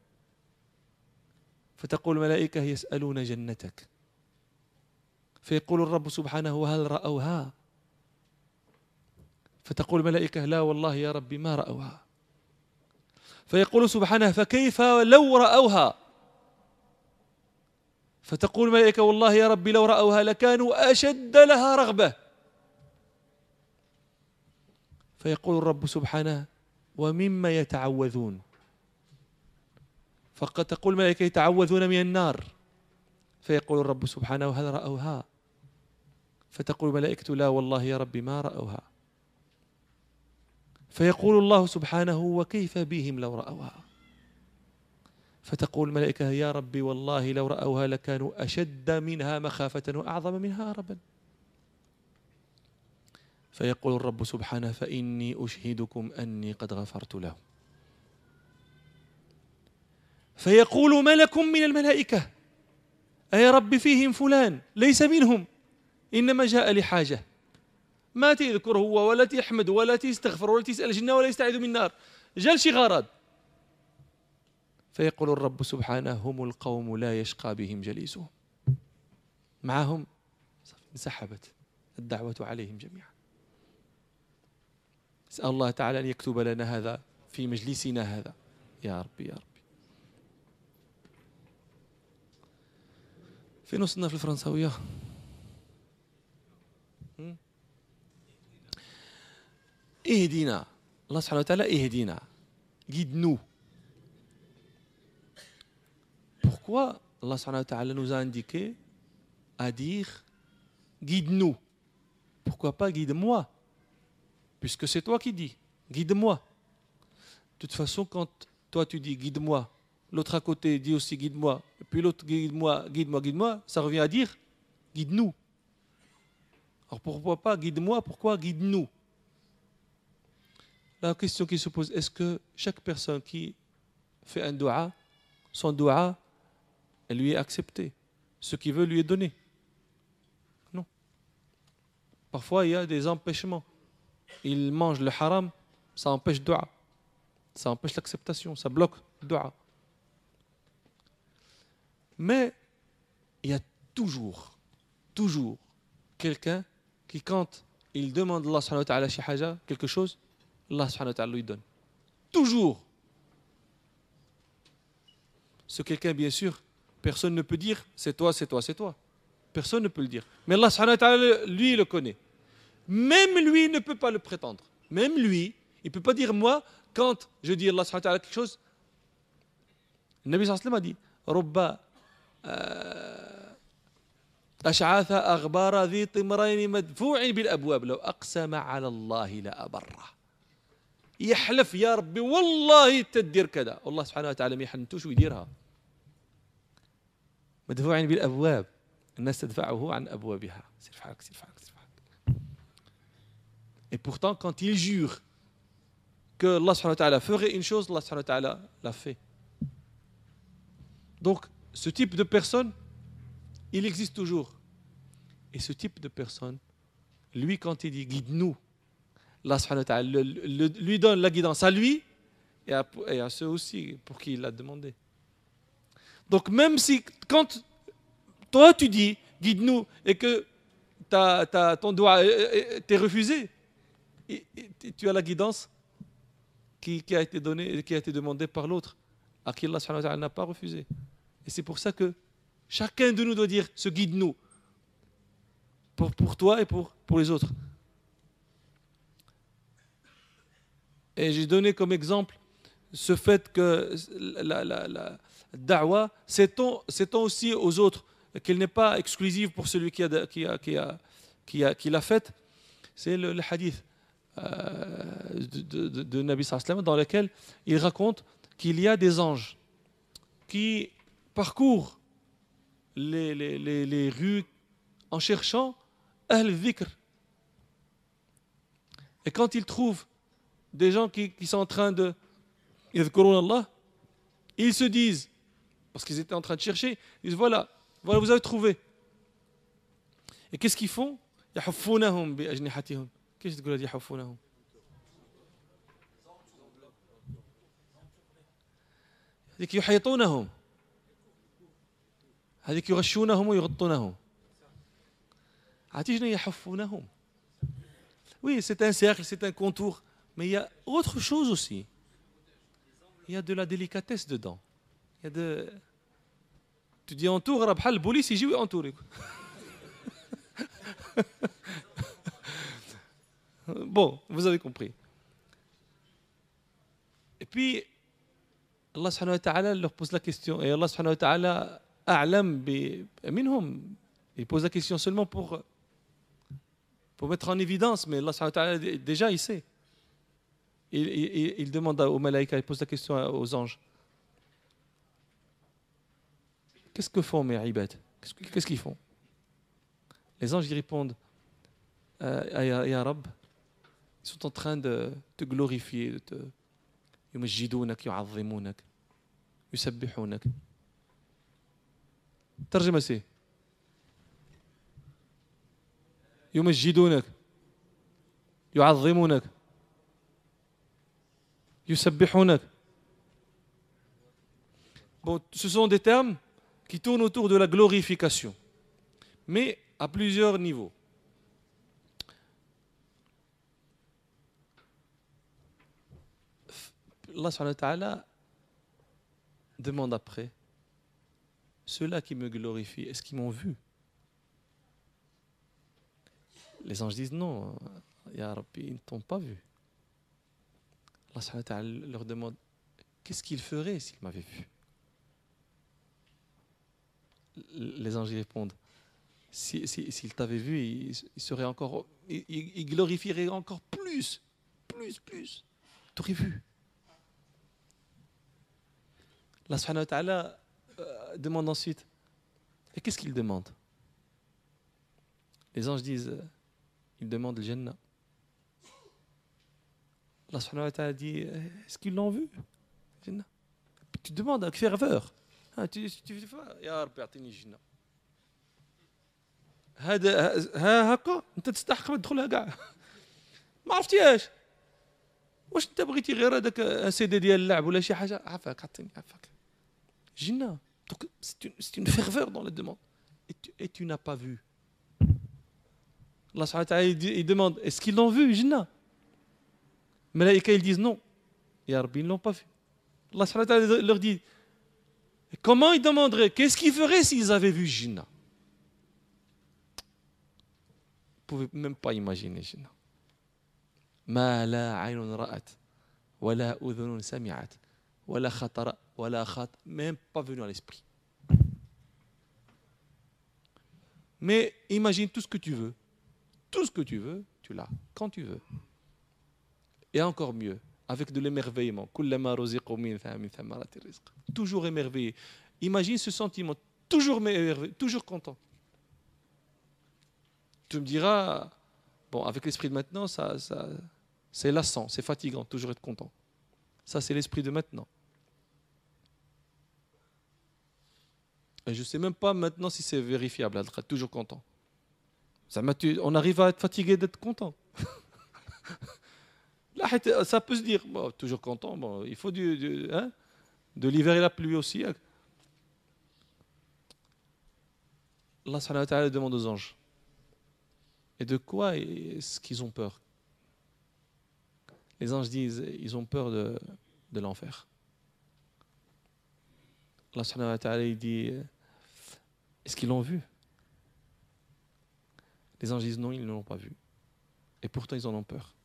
فتقول الملائكة يسألون جنتك. فيقول الرب سبحانه وهل رأوها؟ فتقول الملائكة لا والله يا رب ما رأوها. فيقول سبحانه فكيف لو رأوها؟ فتقول الملائكة والله يا رب لو رأوها لكانوا أشد لها رغبة. فيقول الرب سبحانه ومما يتعوذون. فقد تقول الملائكة يتعوذون من النار. فيقول الرب سبحانه هل رأوها؟ فتقول الملائكة لا والله يا رب ما رأوها. فيقول الله سبحانه وكيف بهم لو رأوها؟ فتقول الملائكة يا ربي والله لو رأوها لكانوا أشد منها مخافة وأعظم منها هربا فيقول الرب سبحانه فإني أشهدكم أني قد غفرت لهم. فيقول ملك من الملائكة؟ أي رب فيهم فلان؟ ليس منهم. إنما جاء لحاجة. ما تذكر هو ولا تحمد ولا تستغفر ولا تسأل جنة ولا يستعيذ من النار. جاء لشي غرض. فيقول الرب سبحانه هم القوم لا يشقى بهم جليسهم. معهم؟ انسحبت. الدعوة عليهم جميعا. نسأل الله تعالى أن يكتب لنا هذا في مجلسنا هذا. يا ربي يا ربي فين وصلنا في الفرنساوية اهدنا الله سبحانه وتعالى اهدنا guide nous pourquoi Allah subhanahu wa ta'ala nous a indiqué à dire guide-nous Pourquoi pas guide-moi Puisque c'est toi qui dis guide-moi. De toute façon, quand toi tu dis guide-moi, l'autre à côté dit aussi guide-moi, et puis l'autre guide-moi, guide-moi, guide-moi, ça revient à dire guide-nous. Alors pourquoi pas guide-moi Pourquoi guide-nous? La question qui se pose, est-ce que chaque personne qui fait un dua, son dua elle lui est acceptée? Ce qu'il veut lui est donné? Non. Parfois, il y a des empêchements. Il mange le haram, ça empêche dua. Ça empêche l'acceptation, ça bloque dua. Mais il y a toujours, toujours quelqu'un qui, quand il demande Allah subhanahu quelque chose, Allah lui donne. Toujours. Ce quelqu'un, bien sûr, Personne ne peut dire c'est toi, c'est toi, c'est toi. Personne ne peut le dire. Mais Allah lui, le connaît. Même lui ne peut pas le prétendre. Même lui, il ne peut pas dire moi, quand je dis Allah quelque chose, le Nabi sallallahu a dit أشعاث أغبار ذي طمرين مدفوع بالأبواب. لو أقسم على الله لأبره. يحلف يا ربي والله تدير كذا. والله سبحانه وتعالى ما يحنتوش ويديرها. مدفوع بالأبواب. الناس تدفعه عن أبوابها. سير فحالك سير فحالك سير فحالك Et pourtant, quand il jure que Allah subhanahu wa ta'ala ferait une chose, Allah subhanahu wa ta'ala l'a fait. Donc, ce type de personne, il existe toujours. Et ce type de personne, lui, quand il dit guide-nous, Allah lui donne la guidance à lui et à, et ceux aussi pour qui il l'a demandé. Donc même si, quand toi tu dis guide-nous et que ton doigt t'est refusé, et, tu as la guidance qui, a été donnée, qui a été demandée par l'autre, à qui Allah n'a pas refusé. Et c'est pour ça que chacun de nous doit dire ce guide-nous pour, pour toi et pour, pour les autres. Et j'ai donné comme exemple ce fait que la, la, la da'wah s'étend aussi aux autres, qu'elle n'est pas exclusive pour celui qui l'a qui a, qui a, qui a, qui faite. C'est le, hadith euh, de, de, de, Nabi Sallam dans lequel il raconte qu'il y a des anges qui parcourent les, les, les, les rues en cherchant al-dhikr. Et quand ils trouvent des gens qui, qui sont en train de Allah, ils se disent, parce qu'ils étaient en train de chercher, ils disent voilà, voilà, vous avez trouvé. Et qu'est-ce qu'ils font يحفونهم بأجنحتهم كيف تقول يحفونهم هذيك يحيطونهم هذيك يغشونهم ويغطونهم عرفتي شنو يحفونهم Oui, c'est un cercle, c'est un contour. Mais il y a autre chose aussi. Il y a de la délicatesse dedans. Il y a de. Tu dis entour, le police, il joue entouré. bon, vous avez compris. Et puis, Allah subhanahu wa ta'ala leur pose la question. Et Allah subhanahu wa ta'ala, a'lam minhum. Il pose la question seulement pour, pour mettre en évidence, mais Allah subhanahu wa ta'ala, déjà, il sait. Il, il, il demande aux malaïkas, il pose la question aux anges. Qu'est-ce que font mes ibad Qu'est-ce qu'ils font Les anges y répondent euh, Ya Rab, ils sont en train de te glorifier, de te يمجدونك يعظمونك يسبحونك ترجمة سي يمجدونك يعظمونك يسبحونك Bon, ce sont des termes qui tournent autour de la glorification, mais à plusieurs niveaux. Allah demande après ceux-là qui me glorifient, est-ce qu'ils m'ont vu? Les anges disent non, Ya Rabbi, ils ne t'ont pas vu. Allah leur demande qu'est-ce qu'ils feraient s'ils m'avaient vu? Les anges répondent s'ils si, t'avaient vu, ils, seraient encore, ils, ils glorifieraient encore plus, plus, plus. T'aurais vu. Allah euh, demande ensuite, et qu'est-ce qu'il demande Les anges disent, euh, ils demandent le Jannah. Allah subhanahu wa ta'ala dit, euh, est-ce qu'ils l'ont vu Jannah. Puis tu demandes avec ferveur. Ah, tu, tu fais pas, Ya Rabbi, atini Jannah. هذا ها هكا انت تستحق تدخلها كاع ما عرفتيهاش واش انت بغيتي غير هذاك سي دي ديال اللعب ولا شي حاجه عافاك عطيني عافاك Jina. Donc c'est une, ferveur dans la demande. Et tu, n'as pas vu. Allah il demande est-ce qu'ils l'ont vu, Jina Mais ils disent non. Ya Rabbi, ils ne l'ont pas vu. Allah leur dit comment ils demanderaient Qu'est-ce qu'ils feraient s'ils avaient vu Jina Vous ne pouvez même pas imaginer Jina. ما لا عين رأت ولا أذن سمعت wala khatara, wala khat, même pas venu à l'esprit. Mais imagine tout ce que tu veux. Tout ce que tu veux, tu l'as, quand tu veux. Et encore mieux, avec de l'émerveillement. Toujours émerveillé. Imagine ce sentiment, toujours émerveillé, toujours content. Tu me diras, bon, avec l'esprit de maintenant, ça c'est lassant, c'est fatigant, toujours être content. Ça, c'est l'esprit de maintenant. Je ne sais même pas maintenant si c'est vérifiable, elle toujours content. On arrive à être fatigué d'être content. Ça peut se dire, toujours content, il faut du, hein, de l'hiver la pluie aussi. Hein. Allah demande aux anges Et de quoi est-ce qu'ils ont peur? Les anges disent Ils ont peur de, l'enfer. Allah dit Est-ce qu'ils l'ont vu? Les anges disent Non, ils ne l'ont pas vu. Et pourtant, ils en ont peur.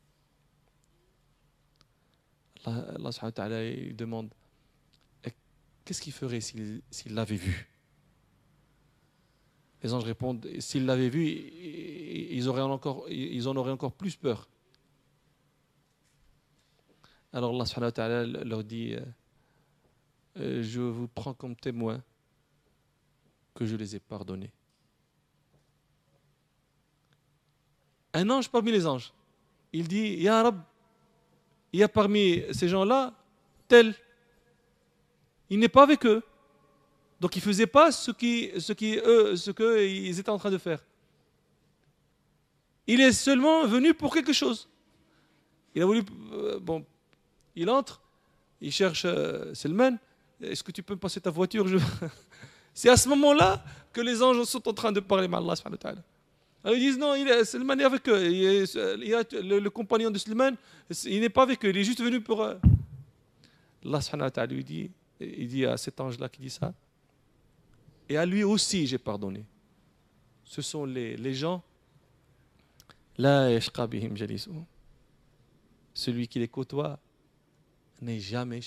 Allah, demande Qu'est-ce qu'il ferait s'il l'avait vu? Les anges répondent S'ils l'avaient vu, ils en auraient encore plus peur. Alors Allah leur dit euh, Je vous prends comme témoin que je les ai pardonnés. Un ange parmi les anges, il dit Ya Rab, il y a parmi ces gens-là tel il n'est pas avec eux. Donc il ne faisait pas ce qu'ils étaient en train de faire. Il est seulement venu pour quelque chose. Il a voulu. Euh, bon, il entre, il cherche euh, Selman. Est-ce que tu peux me passer ta voiture? C'est à ce moment-là que les anges sont en train de parler avec Allah. Alors ils disent non, il est, avec eux. Le, compagnon de Selman, il n'est pas avec eux, il est juste venu pour. Euh... Allah lui dit il dit à cet ange-là qui dit ça, et à lui aussi j'ai pardonné. Ce sont les, les gens, celui qui les côtoie n'est jamais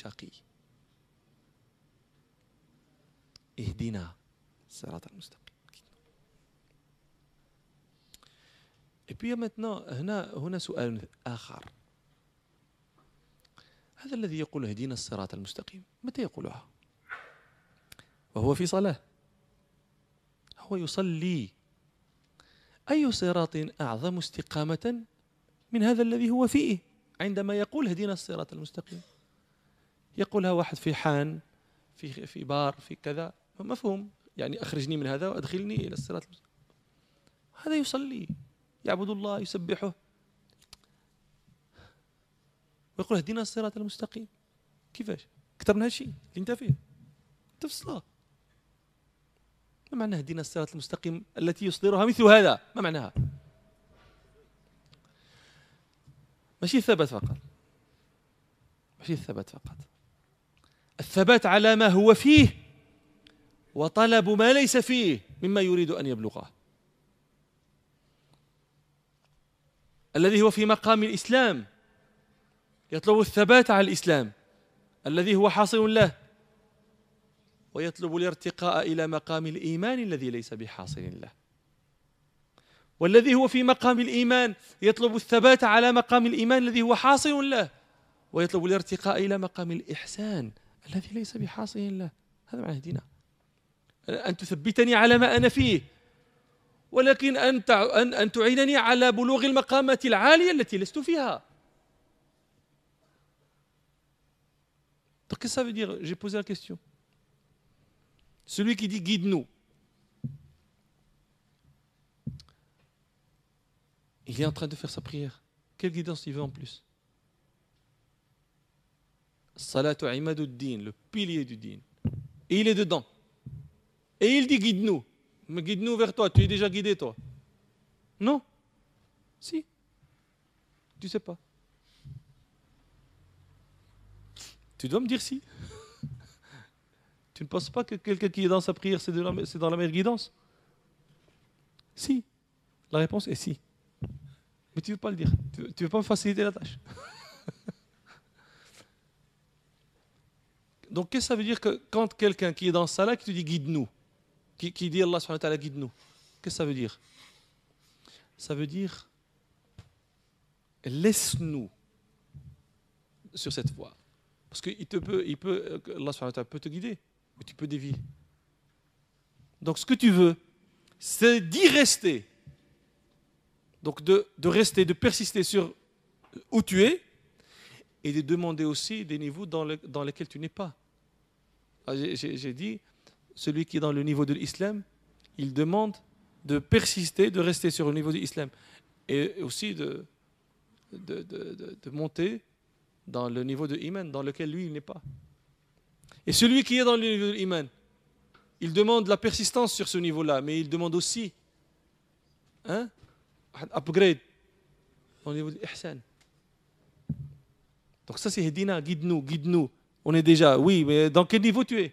shaqi. Ihdina, Et puis هنا هنا سؤال آخر. هذا الذي يقول اهدنا الصراط المستقيم متى يقولها؟ وهو في صلاة. هو يصلي. أي صراط أعظم استقامة من هذا الذي هو فيه؟ عندما يقول اهدنا الصراط المستقيم. يقولها واحد في حان في في بار في كذا. مفهوم. يعني أخرجني من هذا وأدخلني إلى الصراط هذا يصلي يعبد الله يسبحه. ويقول اهدنا الصراط المستقيم. كيفاش؟ أكثر من هذا الشيء. اللي انت فيه انت في الصلاه ما معنى اهدنا الصراط المستقيم التي يصدرها مثل هذا؟ ما معناها؟ ماشي الثبات فقط. ماشي الثبات فقط. الثبات على ما هو فيه وطلب ما ليس فيه مما يريد أن يبلغه. الذي هو في مقام الإسلام يطلب الثبات على الإسلام. الذي هو حاصل له ويطلب الارتقاء إلى مقام الإيمان الذي ليس بحاصل له. والذي هو في مقام الإيمان يطلب الثبات على مقام الإيمان الذي هو حاصل له ويطلب الارتقاء إلى مقام الإحسان الذي ليس بحاصل له. هذا معنى دينا أن تثبتني على ما أنا فيه ولكن أن أن تعينني على بلوغ المقامات العالية التي لست فيها qu'est-ce que ça veut dire J'ai posé la question. Celui qui dit guide-nous, il est en train de faire sa prière. Quelle guidance il veut en plus Salatu imaduddin, le pilier du din. Et il est dedans. Et il dit guide-nous. Mais guide-nous vers toi. Tu es déjà guidé, toi. Non Si. Tu sais pas. Tu dois me dire si. tu ne penses pas que quelqu'un qui est dans sa prière, c'est dans la meilleure guidance? Si. La réponse est si. Mais tu ne veux pas le dire. Tu ne veux pas me faciliter la tâche. Donc, qu'est-ce que ça veut dire que quand quelqu'un qui est dans ce salat qui te dit guide-nous, qui, dit Allah subhanahu wa ta'ala guide-nous, qu'est-ce que ça veut dire? Ça veut dire laisse-nous sur cette voie. Parce qu'il te peut, il peut, Allah peut te guider, mais tu peux dévier. Donc ce que tu veux, c'est d'y rester. Donc de, rester, de persister sur où tu es, et de demander aussi des niveaux dans lesquels tu n'es pas. Ah, j'ai dit, celui qui est dans le niveau de l'islam, il demande de persister, de rester sur le niveau de l'islam, et aussi de, monter dans le niveau de iman dans lequel lui il n'est pas. Et celui qui est dans le niveau de iman, il demande la persistance sur ce niveau-là, mais il demande aussi hein, upgrade au niveau de l'ihsan. Donc ça c'est Hedina, guide-nous, guide-nous. On est déjà, oui, mais dans quel niveau tu es?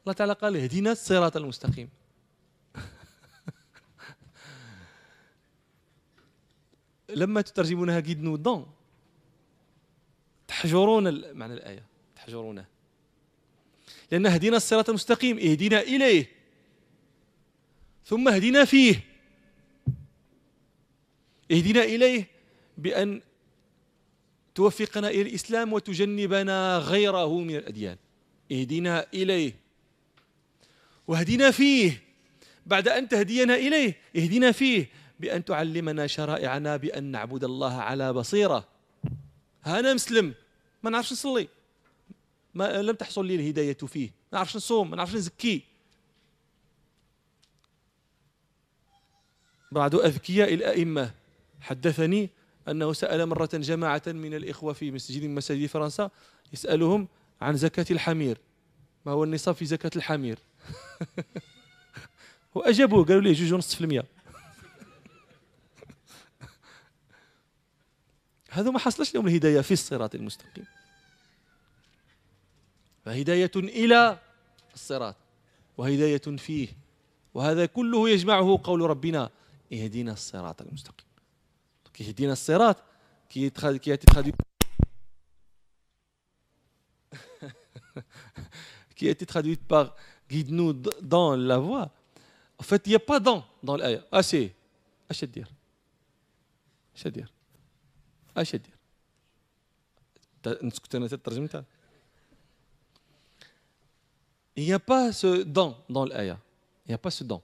الله تعالى قال اهدنا الصراط المستقيم. لما تترجمونها قيدنو ضون تحجرون معنى الآية. تحجرونه. لأن هدينا الصراط المستقيم. اهدنا إليه. ثم اهدنا فيه. اهدنا إليه بأن توفقنا إلى الإسلام وتجنبنا غيره من الأديان. اهدنا إليه. واهدنا فيه. بعد أن تهدينا إليه اهدنا فيه. بأن تعلمنا شرائعنا بأن نعبد الله على بصيرة. أنا مسلم. ما نعرفش نصلي. ما لم تحصل لي الهداية فيه. ما نعرفش نصوم ما نعرفش نزكي. بعض أذكياء الأئمة حدثني أنه سأل مرة جماعة من الإخوة في مسجد من مساجد فرنسا يسألهم عن زكاة الحمير. ما هو النصاب في زكاة الحمير؟ وأجابوه قالوا لي جوج ونص في المية. هذا ما حصلش لهم الهداية في الصراط المستقيم. فهداية إلى الصراط وهداية فيه. وهذا كله يجمعه قول ربنا اهدنا الصراط المستقيم. اهدنا الصراط traduit qui a été traduite par guide-nous dans la voie. En fait, il n'y a pas dans dans l'aya. Assez. Achedir. Achedir. Achedir. Il n'y a pas ce dans dans l'aya. Il n'y a pas ce dans.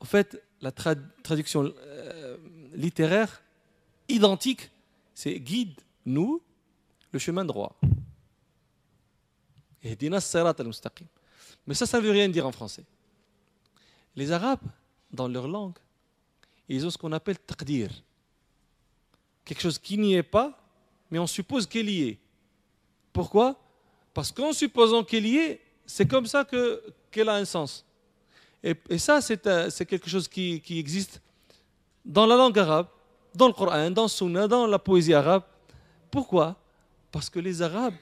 En fait, la traduction euh, littéraire identique, c'est guide-nous le chemin droit. Mais ça, ça ne veut rien dire en français. Les Arabes, dans leur langue, ils ont ce qu'on appelle taqdir. Quelque chose qui n'y est pas, mais on suppose qu'elle y est. Pourquoi? Parce qu'en supposant qu'elle y est, c'est comme ça qu'elle a un sens. Et, ça, euh, c'est quelque chose qui, existe dans la langue arabe, dans le Coran, dans le Sunna, dans la poésie arabe. Pourquoi? Parce que les Arabes,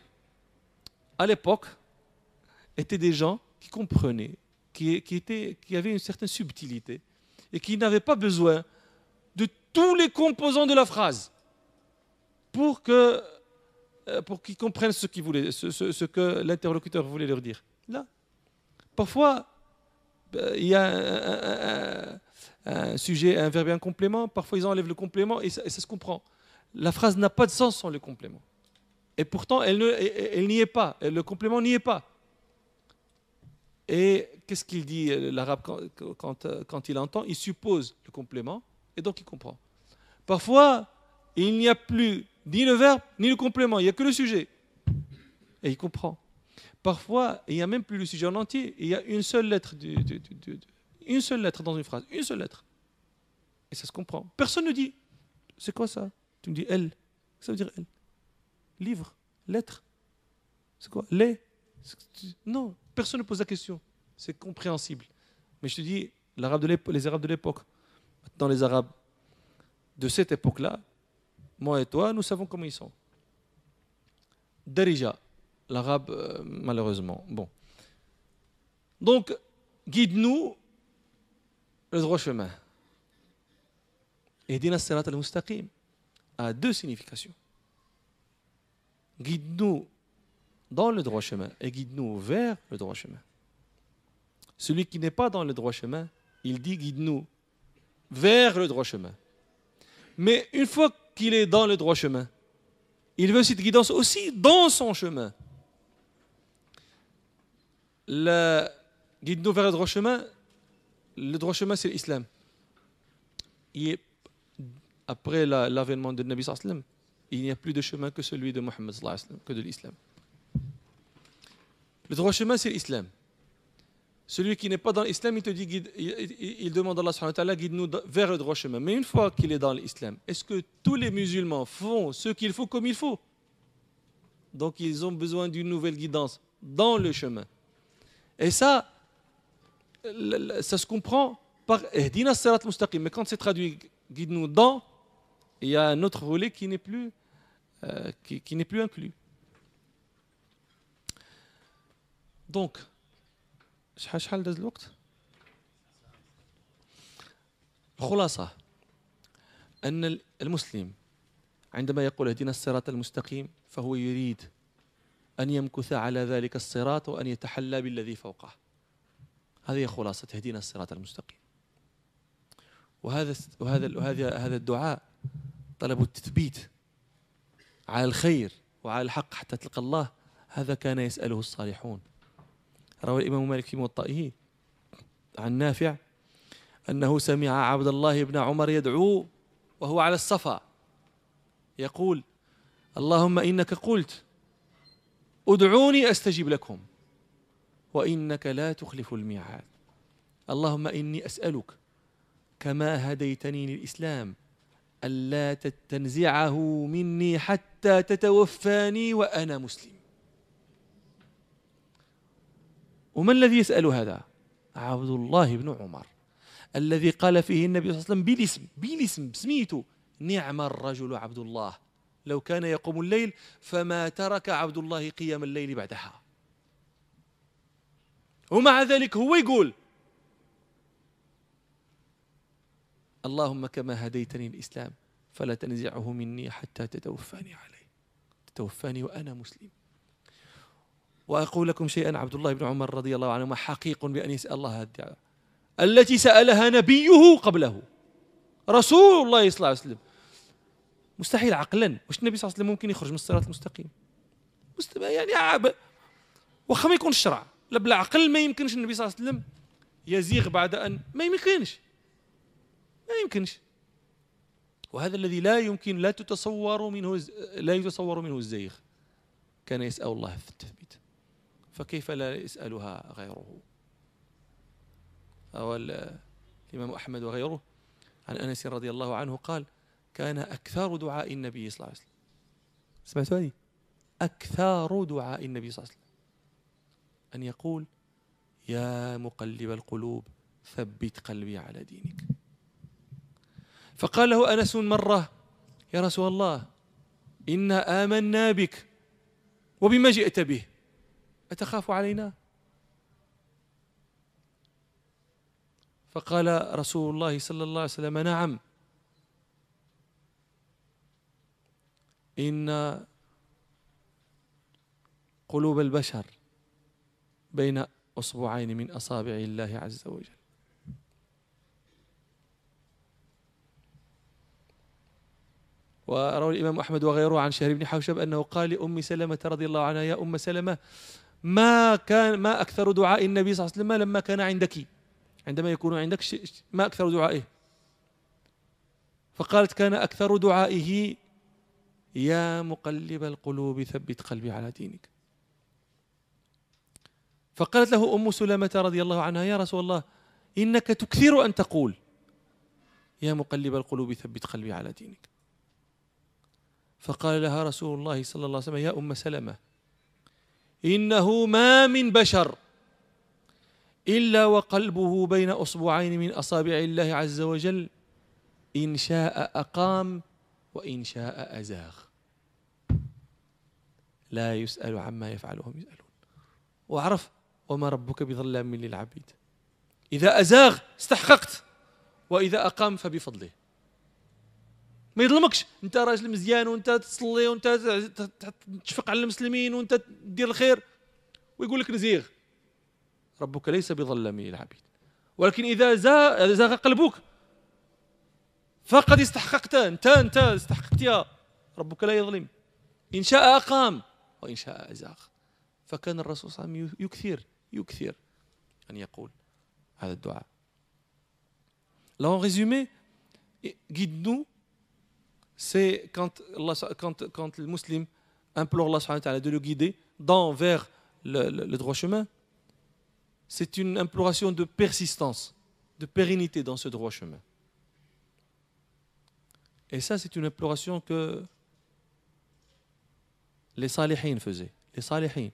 à l'époque, étaient des gens qui comprenaient, qui, avaient une certaine subtilité et qui n'avaient pas besoin de tous les composants de la phrase pour euh, qu'ils comprennent ce, voulait, ce, que l'interlocuteur voulait leur dire. Là, parfois, euh, il y a un, sujet, un verbe et un complément. Parfois, ils enlèvent le complément et ça, se comprend. La phrase n'a pas de sens sans le complément. Et pourtant, elle, n'y est pas. Le complément n'y est pas. Et qu'est-ce qu'il dit euh, l'arabe quand, quand, il entend? Il suppose le complément et donc il comprend. Parfois, il n'y a plus ni le verbe, ni le complément, il n'y a que le sujet. Et il comprend. Parfois, il n'y a même plus le sujet en entier, il y a une seule lettre, une seule lettre dans une phrase, une seule lettre. Et ça se comprend. Personne ne dit, c'est quoi ça? Tu me dis elle. Ça veut dire elle. Livre, lettre. C'est quoi? Les. Non, personne ne pose la question. C'est compréhensible. Mais je te dis, de les Arabes de l'époque, dans les Arabes de cette époque-là, moi et toi, nous savons comment ils sont. Darija, l'arabe, euh, malheureusement. Bon. Donc, guide-nous le droit chemin. Et Dina al-Mustaqim a deux significations. Guide-nous dans le droit chemin et guide-nous vers le droit chemin. Celui qui n'est pas dans le droit chemin, il dit guide-nous vers le droit chemin. Mais une fois qu'il est dans le droit chemin. Il veut cette guidance aussi dans son chemin. guide-nous vers le droit chemin. Le droit chemin, c'est l'islam. Après l'avènement de Nabi sallam, il n'y a plus de chemin que celui de Mohammed que de l'islam. Le droit chemin, c'est l'islam. Celui qui n'est pas dans l'islam, il te dit, guide, il, demande à Allah guide-nous vers le droit chemin. Mais une fois qu'il est dans l'islam, est-ce que tous les musulmans font ce qu'il faut comme il faut? Donc ils ont besoin d'une nouvelle guidance dans le chemin. Et ça, ça se comprend par Ehdina Sirat Mustaqim. Mais quand c'est traduit guide-nous dans, il y a un autre volet qui n'est plus, qui, qui n'est plus inclus. Donc, شحال داز الوقت؟ خلاصة. أن المسلم عندما يقول اهدنا الصراط المستقيم فهو يريد أن يمكث على ذلك الصراط وأن يتحلى بالذي فوقه. هذه خلاصة اهدنا الصراط المستقيم. وهذا وهذا وهذا هذا الدعاء طلب التثبيت. على الخير وعلى الحق حتى تلقى الله هذا كان يسأله الصالحون. روى الإمام مالك في موطئه عن نافع أنه سمع عبد الله بن عمر يدعو وهو على الصفا يقول اللهم إنك قلت ادعوني أستجب لكم وإنك لا تخلف الميعاد. اللهم إني أسألك كما هديتني للإسلام ألا تنزعه مني حتى تتوفاني وأنا مسلم. ومن الذي يسأل هذا؟ عبد الله بن عمر. الذي قال فيه النبي صلى الله عليه وسلم بالاسم بالاسم بسميته نعم الرجل عبد الله. لو كان يقوم الليل فما ترك عبد الله قيام الليل بعدها. ومع ذلك هو يقول اللهم كما هديتني الإسلام فلا تنزعه مني حتى تتوفاني عليه. تتوفاني وأنا مسلم. وأقول لكم شيئا عبد الله بن عمر رضي الله عنهما حقيق بأن يسأل الله الدعاء. التي سألها نبيه قبله. رسول الله صلى الله عليه وسلم. مستحيل عقلا. واش النبي صلى الله عليه وسلم ممكن يخرج من الصراط المستقيم؟ يعني عاب. واخا ما يكون الشرع. لا بالعقل ما يمكنش النبي صلى الله عليه وسلم يزيغ بعد ان ما يمكنش. يمكنش. وهذا الذي لا يمكن لا تتصور منه لا يتصور منه الزيغ. كان يسأل الله في التثبيت. فكيف لا يسألها غيره؟ أو الإمام أحمد وغيره؟ عن أنس رضي الله عنه قال كان أكثر دعاء النبي صلى الله عليه وسلم. سمعتوا هذه أكثر دعاء النبي صلى الله عليه وسلم. أن يقول يا مقلب القلوب ثبت قلبي على دينك. فقال له أنس مرة يا رسول الله إنا آمنا بك وبما جئت به أتخاف علينا؟ فقال رسول الله صلى الله عليه وسلم نعم. إن قلوب البشر بين أصبعين من أصابع الله عز وجل. وروى الإمام أحمد وغيره عن شهر بن حوشب أنه قال لأم سلمة رضي الله عنها يا أم سلمة ما كان ما أكثر دعاء النبي صلى الله عليه وسلم لما كان عندك؟ عندما يكون عندك ما أكثر دعائه؟ فقالت كان أكثر دعائه يا مقلب القلوب ثبت قلبي على دينك. فقالت له أم سلمة رضي الله عنها يا رسول الله إنك تكثر أن تقول يا مقلب القلوب ثبت قلبي على دينك. فقال لها رسول الله صلى الله عليه وسلم يا أم سلمة إنه ما من بشر إلا وقلبه بين أصبعين من أصابع الله عز وجل إن شاء أقام وإن شاء أزاغ. لا يسأل عما يفعلهم يسألون. وعرف وما ربك بظلام للعبيد. إذا أزاغ استحققت وإذا أقام فبفضله. ما يظلمكش. انت راجل مزيان وانت تصلي وانت تشفق على المسلمين وانت تدير الخير ويقول لك نزيغ. ربك ليس بظلام للعبيد ولكن إذا زاغ قلبك فقد استحققت أنت أنت استحققت يا ربك لا يظلم. إن شاء أقام وإن شاء أزاغ. فكان الرسول صلى الله عليه وسلم يكثر يكثر أن يقول هذا الدعاء. Là, en résumé, guide-nous, c'est quand, le musulman implore Allah de le guider dans, vers le, droit chemin, c'est une imploration de persistance, de pérennité dans ce droit chemin. Et ça, c'est une imploration que les salihin faisaient. Les salihin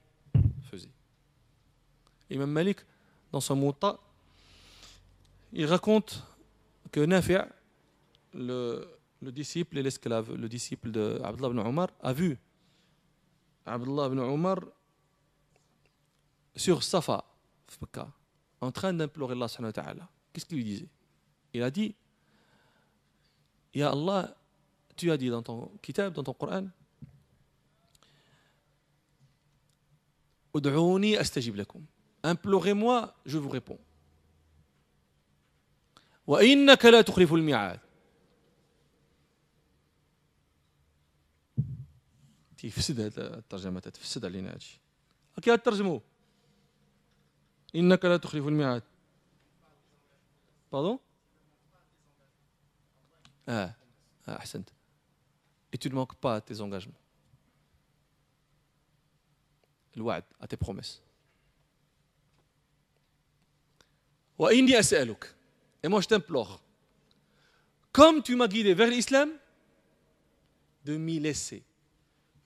faisaient. Imam Malik, dans son Mouta, il raconte que Nafi', le, le disciple et l'esclave. Le disciple de Abdullah ibn Omar a vu Abdullah ibn Omar sur Safa, en train d'implorer Allah subhanahu wa. Qu'est-ce qu'il lui disait? Il a dit Ya Allah, tu as dit dans ton kitab, dans ton Coran, astajib. Implorez-moi, je vous réponds. Wa la tukhlifu al-mi'ad. تيفسد هذه الترجمة تفسد علينا هادشي كي ترجموا إنك لا تخلف الميعاد Pardon Ah, ah أحسنت. Et tu ne manques pas à tes engagements. الوعد à tes promesses. وإني أسألك Et moi, je t'implore, comme tu m'as guidé vers l'islam, de m'y laisser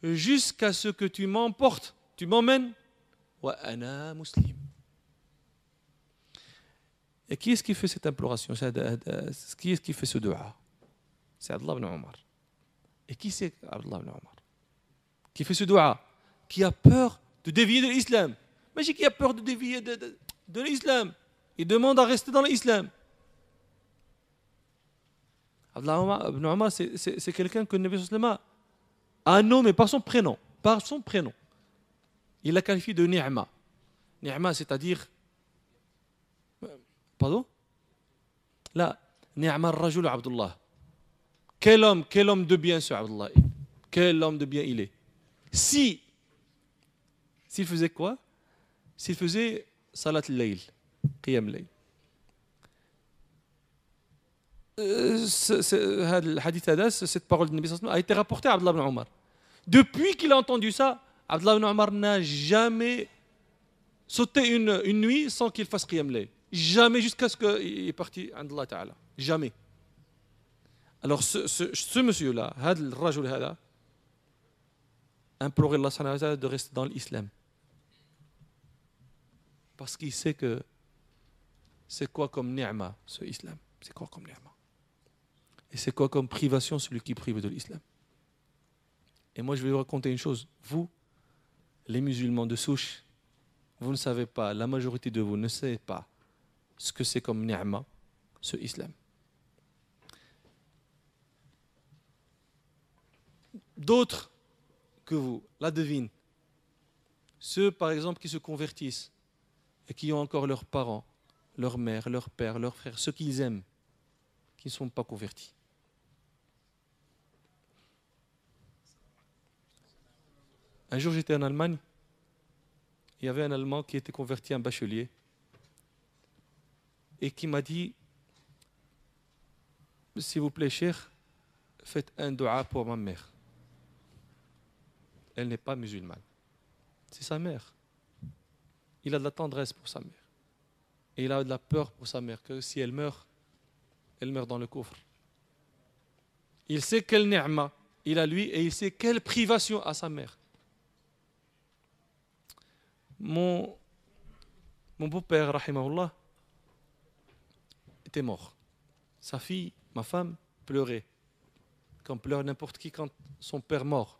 jusqu'à ce que tu m'emportes, tu m'emmènes. Muslim. Et qui est-ce qui fait cette imploration Qui est-ce qui fait ce dua? C'est Abdullah ibn Omar. Et qui c'est Abdullah ibn Omar? Qui fait ce dua? Qui a peur de dévier de l'islam. Mais qui a peur de dévier de, l'islam. Il demande à rester dans l'islam. Abdullah ibn Omar, c'est quelqu'un que le Nabi sallam a nommé par son prénom. Par son prénom. Il l'a qualifié de ni'ma. Ni'ma, c'est-à-dire. Pardon? Là, ni'ma rajul Abdullah. Quel homme, quel homme de bien ce Abdullah? Quel homme de bien il est? Si, s'il faisait quoi? S'il faisait salat al-layl, qiyam layl. Cette parole de Nabi a été rapportée à Abdullah ibn Omar. Depuis qu'il a entendu ça, Abdullah ibn Omar n'a jamais sauté une, nuit sans qu'il fasse qiyam layl. Jamais jusqu'à ce qu'il est parti. Jamais. Alors ce, monsieur-là, Rajul Hada, implorait Allah de rester dans l'islam. Parce qu'il sait que c'est quoi comme ni'ma, ce islam? C'est quoi comme ni'ma? Et c'est quoi comme privation celui qui prive de l'islam? Et moi, je vais vous raconter une chose. Vous, les musulmans de souche, vous ne savez pas, la majorité de vous ne sait pas ce que c'est comme ni'ma, ce islam. D'autres que vous la devinent. Ceux, par exemple, qui se convertissent et qui ont encore leurs parents, leur mère, leur père, leurs frères, ceux qu'ils aiment, qui ne sont pas convertis. Un jour, j'étais en Allemagne. Il y avait un Allemand qui était converti en bachelier et qui m'a dit S'il vous plaît, cher, faites un dua pour ma mère. Elle n'est pas musulmane. C'est sa mère. Il a de la tendresse pour sa mère. Et il a de la peur pour sa mère, que si elle meurt, elle meurt dans le coffre. Il sait quelle ni'ma il a lui et il sait quelle privation a sa mère. Mon, beau-père, rahimahullah, était mort. Sa fille, ma femme, pleurait. Comme pleure n'importe qui quand son père mort.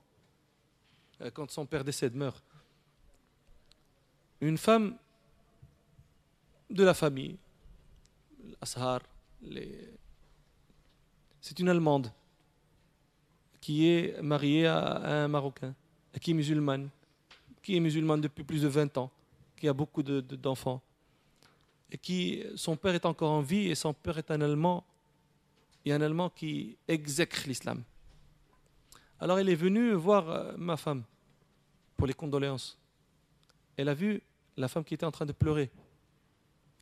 Euh, quand son père décède, meurt. Une femme de la famille, Ashar, c'est une Allemande qui est mariée à un Marocain, qui est musulmane qui est musulman depuis plus de 20 ans, qui a beaucoup d'enfants, de, et qui, son père est encore en vie, et son père est un Allemand, et un Allemand qui exècre l'islam. Alors elle est venue voir euh, ma femme pour les condoléances. Elle a vu la femme qui était en train de pleurer.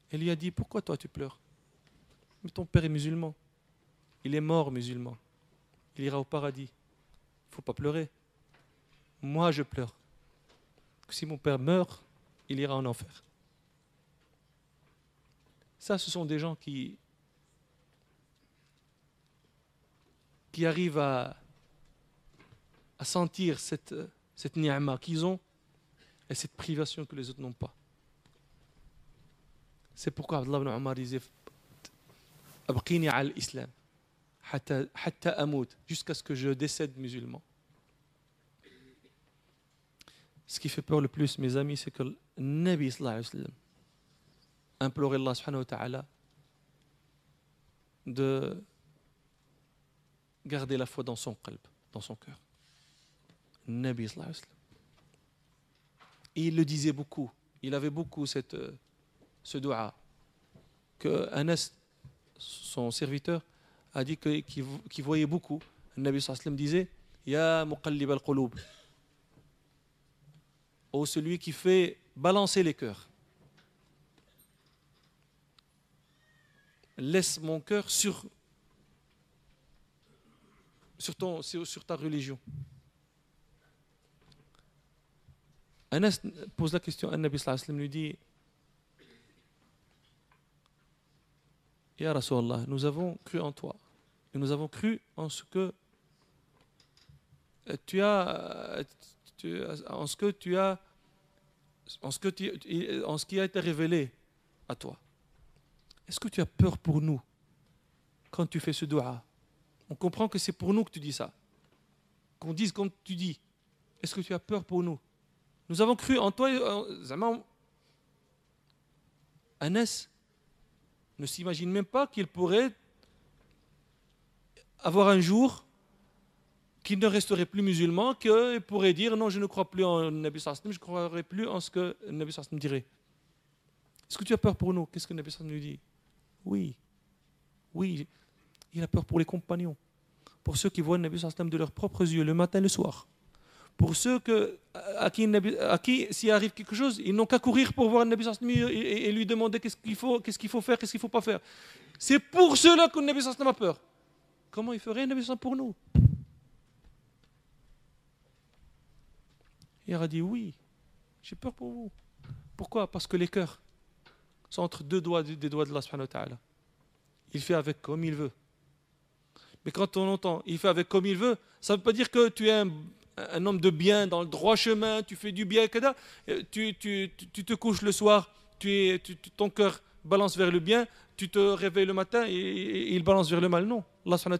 Elle lui a dit, pourquoi toi tu pleures? Mais ton père est musulman. Il est mort musulman. Il ira au paradis. Il ne faut pas pleurer. Moi, je pleure. Si mon père meurt, il ira en enfer. Ça, ce sont des gens qui, qui arrivent à, sentir cette, cette qu'ils ont et cette privation que les autres n'ont pas. C'est pourquoi Abdullah ibn Omar disait Abqini al islam jusqu'à ce que je décède musulman. Ce qui fait peur le plus, mes amis, c'est que le Nabi implorait Allah subhanahu wa ta'ala de garder la foi dans son qalb, dans son cœur. Nabi Et il le disait beaucoup. Il avait beaucoup cette, ce dua que Anas, son serviteur, a dit qu'il voyait beaucoup. Le Nabi sallam disait Ya muqallib al-qulub. Oh, celui qui fait balancer les cœurs. Laisse mon cœur sur, sur, ton, sur ta religion. Anas pose la question à Nabi sallam lui dit Ya Rasulallah, nous avons cru en toi. Et nous avons cru en ce que tu as, en ce que tu as, en ce, qui a été révélé à toi. Est-ce que tu as peur pour nous quand tu fais ce dua? On comprend que c'est pour nous que tu dis ça. Qu'on dise comme tu dis. Est-ce que tu as peur pour nous? Nous avons cru en toi. Anas ne s'imagine même pas qu'il pourrait avoir un jour qu'il ne resterait plus musulman, qu'il pourrait dire non, je ne crois plus en Nabi Sallam, je ne croirai plus en ce que Nabi Sallam dirait. Est-ce que tu as peur pour nous? Qu'est-ce que Nabi Sallam lui dit? Oui, oui, il a peur pour les compagnons, pour ceux qui voient Nabi Sallam de leurs propres yeux le matin et le soir. Pour ceux que, à qui, qui s'il arrive quelque chose, ils n'ont qu'à courir pour voir Nabi Sallam et, lui demander qu'est-ce qu'il faut, faut faire, qu'est-ce qu'il ne faut pas faire. C'est pour ceux-là que Nabi Sallam a peur. Comment il ferait Nabi Sallam pour nous? Il a dit oui, j'ai peur pour vous. Pourquoi? Parce que les cœurs sont entre deux doigts des doigts de Allah Il fait avec comme il veut. Mais quand on entend il fait avec comme il veut, ça ne veut pas dire que tu es un, homme de bien, dans le droit chemin, tu fais du bien, tu, tu, tu, te couches le soir, tu ton cœur balance vers le bien, tu te réveilles le matin et, il balance vers le mal. Non,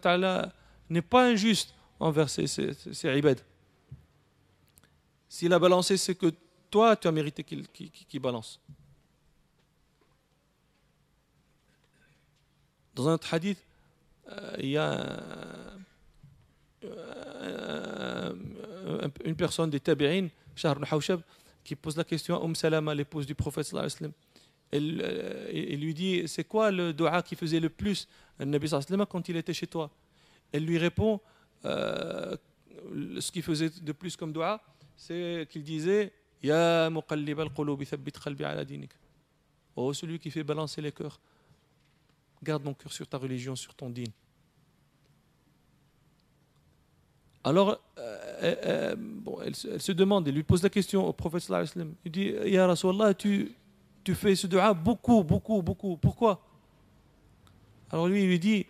Allah n'est pas injuste envers ses, ses, S'il a balancé, c'est que toi, tu as mérité qu'il balance. Dans un hadith, euh, il y a une personne des Tabi'in, Shahr Hawshab, qui pose la question à Umm Salama, l'épouse du prophète sallallahu elle, euh, lui dit C'est quoi le dua qui faisait le plus le Nabi sallam quand il était chez toi? Elle lui répond euh, Ce qu'il faisait de plus comme dua, c'est qu'il disait Ya muqallib al-qulubi thabbit qalbi ala dinik. Oh, celui qui fait balancer les cœurs, garde mon cœur sur ta religion, sur ton dîne. Alors, euh, bon, elle, se demande, elle lui pose la question au prophète sallallahu alayhi wa sallam. Il dit Ya Rasulallah, tu tu fais ce dua beaucoup, beaucoup, beaucoup. Pourquoi? Alors lui, il lui dit,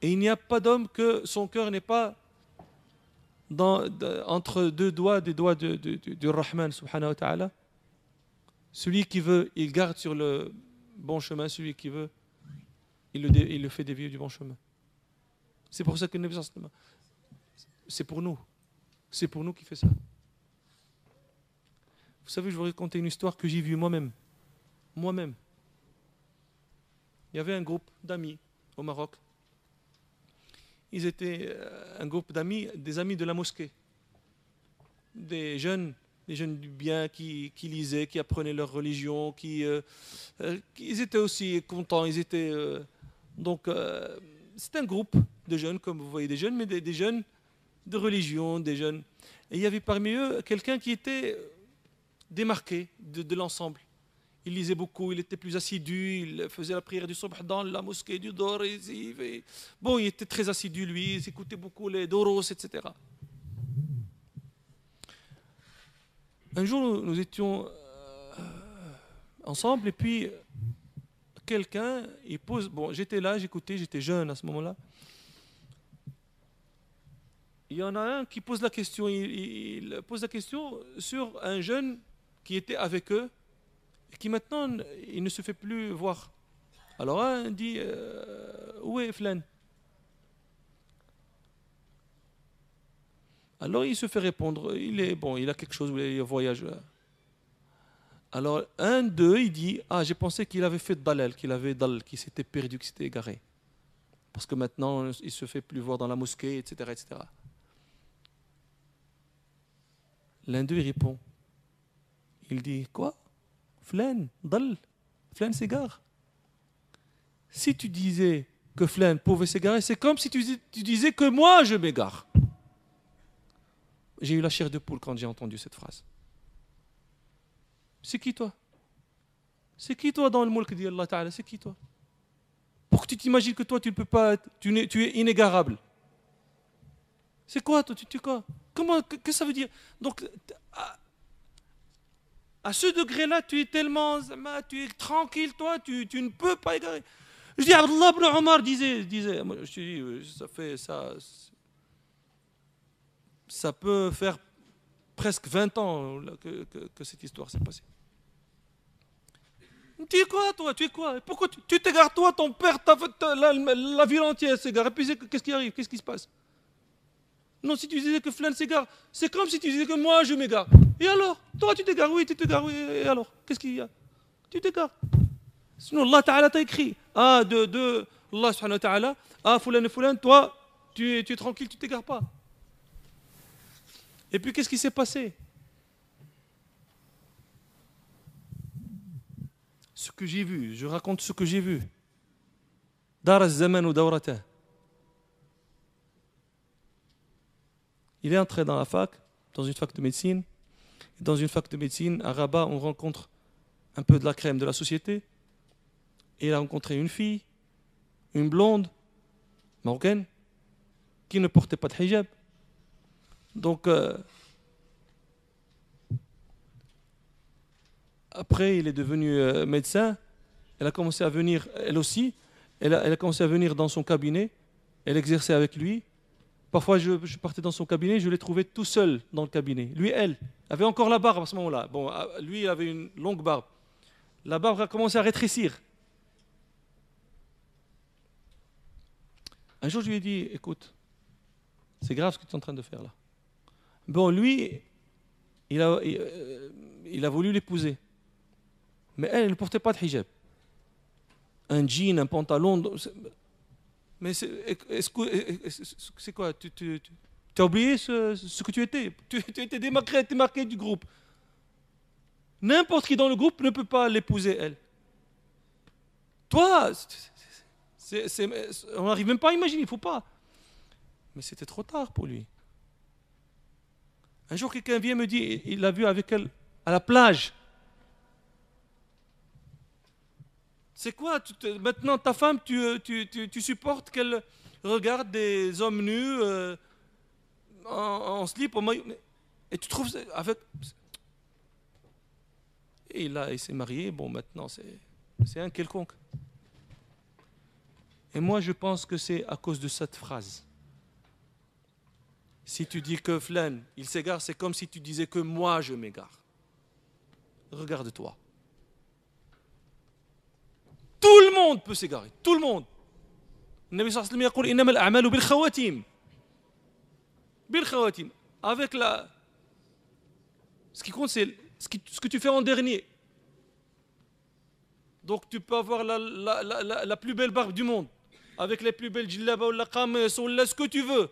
et il n'y a pas d'homme que son cœur n'est pas dans, entre deux doigts des doigts du Rahman subhanahu wa ta'ala. Celui qui veut, il garde sur le bon chemin, celui qui veut, il le, il le fait dévier du bon chemin. C'est pour ça que c'est pour nous. C'est pour nous qui fait ça. Vous savez, je vous raconter une histoire que j'ai vue moi-même. Moi-même. Il y avait un groupe d'amis au Maroc. Ils étaient euh, un groupe d'amis, des amis de la mosquée. Des jeunes, des jeunes du bien qui, lisaient, qui apprenaient leur religion, qui, euh, euh, ils étaient aussi contents. Ils étaient donc c'est un groupe de jeunes, comme vous voyez, des jeunes, mais des jeunes de religion, des jeunes. Et il y avait parmi eux quelqu'un qui était démarqué de, l'ensemble. Il lisait beaucoup, il était plus assidu, il faisait la prière du subh dans la mosquée du Dor. bon, il était très assidu, lui, il écoutait beaucoup les Doros, etc. Un jour, nous étions euh, ensemble et puis quelqu'un, il pose, bon, j'étais là, j'écoutais, j'étais jeune à ce moment-là. Il y en a un qui pose la question, il, pose la question sur un jeune qui était avec eux qui maintenant, il ne se fait plus voir. Alors un dit, euh, où est Flan? Alors il se fait répondre, il est bon, il a quelque chose, il voyage. Alors un d'eux, il dit, ah j'ai pensé qu'il avait fait dalal, qu'il avait dal, qu'il s'était perdu, qu'il s'était égaré. Parce que maintenant il se fait plus voir dans la mosquée, etc. etc. L'un d'eux répond, il dit, quoi? Flan, dal, Flan s'égare. Si tu disais que Flan pouvait s'égarer, c'est comme si tu disais que moi je m'égare. J'ai eu la chair de poule quand j'ai entendu cette phrase. C'est qui toi? C'est qui toi dans le mulk dit Allah Ta'ala? C'est qui toi? Pour que tu t'imagines que toi tu ne peux pas être, tu, es, tu inégarable. C'est quoi toi? Tu, quoi? Comment Qu'est-ce que ça veut dire? Donc à, ce degré-là, tu es tellement tu es tranquille toi, tu, ne peux pas égarer. Je dis Abdullah ibn Omar disait, disait je dis, ça fait ça ça peut faire presque 20 ans que, cette histoire s'est passée. Tu es quoi, toi Tu es quoi? Pourquoi tu t'égares, toi Ton père, la, la, ville entière s'égare? Et puis, qu'est-ce qui arrive? Qu'est-ce qui se passe? Non, si tu disais que Flan s'égare, c'est comme si tu disais que moi, je m'égare. Et alors? Toi, tu t'égares, oui, tu t'égares, oui. Et alors? Qu'est-ce qu'il y a? Tu t'égares. Sinon, Allah Ta'ala t'a écrit. Ah, de, de Allah subhanahu wa ta'ala. Ah, Foulan et Foulan, toi, tu, es tranquille, tu t'égares pas. Et puis qu'est-ce qui s'est passé? Ce que j'ai vu, je raconte ce que j'ai vu. Dar zaman ou Il est entré dans la fac, dans une fac de médecine. Dans une fac de médecine, à Rabat, on rencontre un peu de la crème de la société. Et il a rencontré une fille, une blonde, marocaine, qui ne portait pas de hijab. Donc, euh, après, il est devenu euh, médecin. Elle a commencé à venir, elle aussi, elle a, commencé à venir dans son cabinet. Elle exerçait avec lui. Parfois, je, partais dans son cabinet, je l'ai trouvé tout seul dans le cabinet. Lui, elle, avait encore la barbe à ce moment-là. Bon, ah, lui, il avait une longue barbe. La barbe a commencé à rétrécir. Un jour, je lui ai dit, écoute, c'est grave ce que tu es en train de faire là. Bon, lui, il a, euh, il, a voulu l'épouser. Mais elle, elle ne portait pas de hijab. Un jean, un pantalon. Mais c'est quoi? Tu, tu, as oublié ce, que tu étais? Tu, étais démarqué, démarqué du groupe. N'importe qui dans le groupe ne peut pas l'épouser, elle. Toi, on n'arrive même pas à imaginer, il ne faut pas. Mais c'était trop tard pour lui. Un jour, quelqu'un vient me dit, il l'a vu avec elle à la plage. C'est quoi Maintenant, ta femme, tu, tu, supportes qu'elle regarde des hommes nus euh, en, slip, en maillot. Et tu trouves avec. Et là, il s'est marié. Bon, maintenant, c'est un quelconque. Et moi, je pense que c'est à cause de cette phrase. Si tu dis que Flan, il s'égare, c'est comme si tu disais que moi, je m'égare. Regarde-toi. Tout le monde peut s'égarer. Tout le monde. Nabi Avec la. Ce qui compte, c'est ce, que tu fais en dernier. Donc tu peux avoir la, la, la, plus belle barbe du monde, avec les plus belles djillaba ou la ce que tu veux.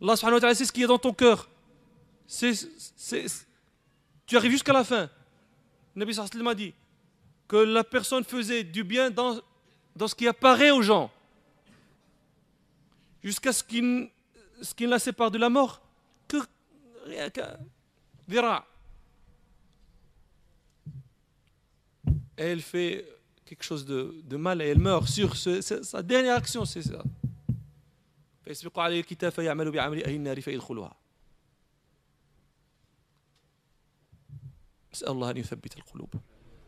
Allah subhanahu wa ta'ala c'est ce qui est dans ton cœur. C'est, tu arrives jusqu'à la fin. Le Nabi sallallahu a dit que la personne faisait du bien dans, dans ce qui apparaît aux gens. Jusqu'à ce qu'il, ce la sépare de la mort. Que rien qu'un et elle fait quelque chose de, de mal et elle meurt sur ce, sa dernière action, c'est ça. فيسبق عليه الكتاب فيعمل بعمل أهل النار فيدخلها نسأل الله أن يثبت القلوب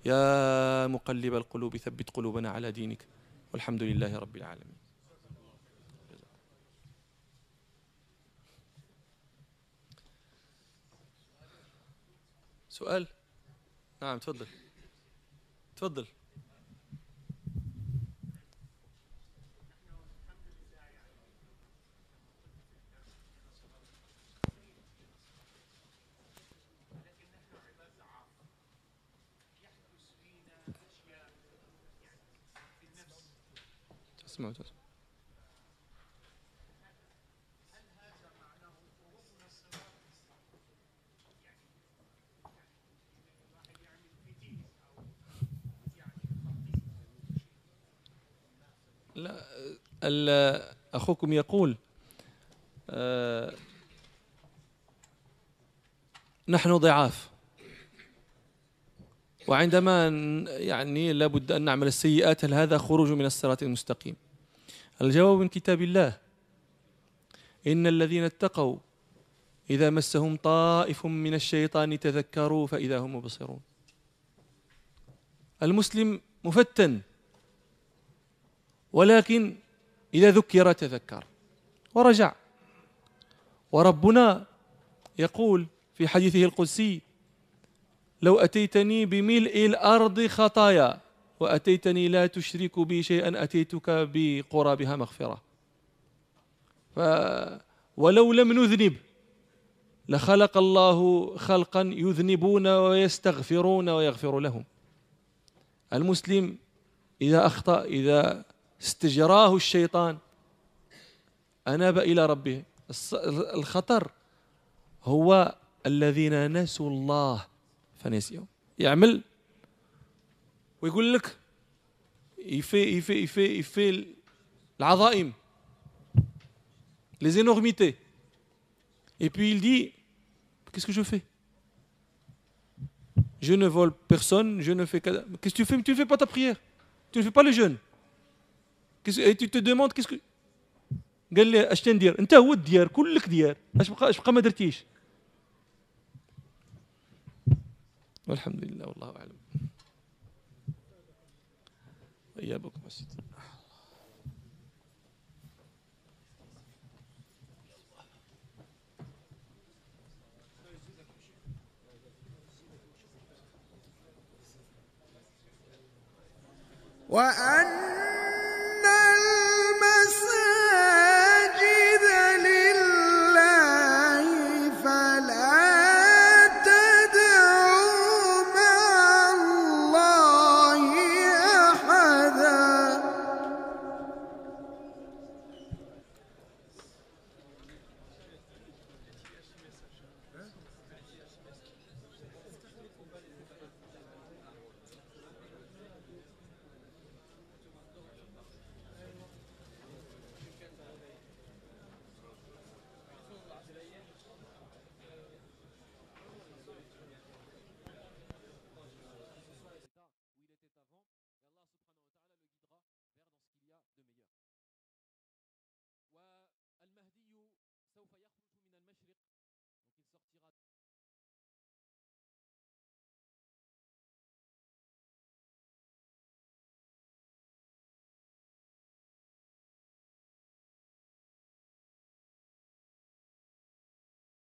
يا مقلب القلوب ثبت قلوبنا على دينك. والحمد لله رب العالمين. سؤال؟ نعم تفضل. تفضل. تسمع تسمع لا أخوكم يقول آه، نحن ضعاف. وعندما يعني لابد أن نعمل السيئات هل هذا خروج من الصراط المستقيم؟ الجواب من كتاب الله. إن الذين اتقوا إذا مسهم طائف من الشيطان تذكروا فإذا هم مبصرون. المسلم مفتن ولكن إذا ذكر تذكر ورجع. وربنا يقول في حديثه القدسي لو أتيتني بملء الأرض خطايا وأتيتني لا تشرك بي شيئا أتيتك بقرابها مغفرة. ف ولو لم نذنب لخلق الله خلقا يذنبون ويستغفرون ويغفر لهم. المسلم إذا أخطأ إذا استجراه الشيطان أناب إلى ربه. الخطر هو الذين نسوا الله فنسيوا يعمل ويقول لك يفي يفي يفي يفي العظائم les énormités et puis il dit qu'est-ce que je fais je ne vole personne je ne fais qu'est-ce que tu fais tu ne fais pas ta prière tu ne fais pas le jeûne et tu te demandes qu'est-ce que قال لي اش تندير انت هو الديار كلك ديار اش بقى اش بقى ما درتيش والحمد لله والله اعلم إيابك سيدي وأن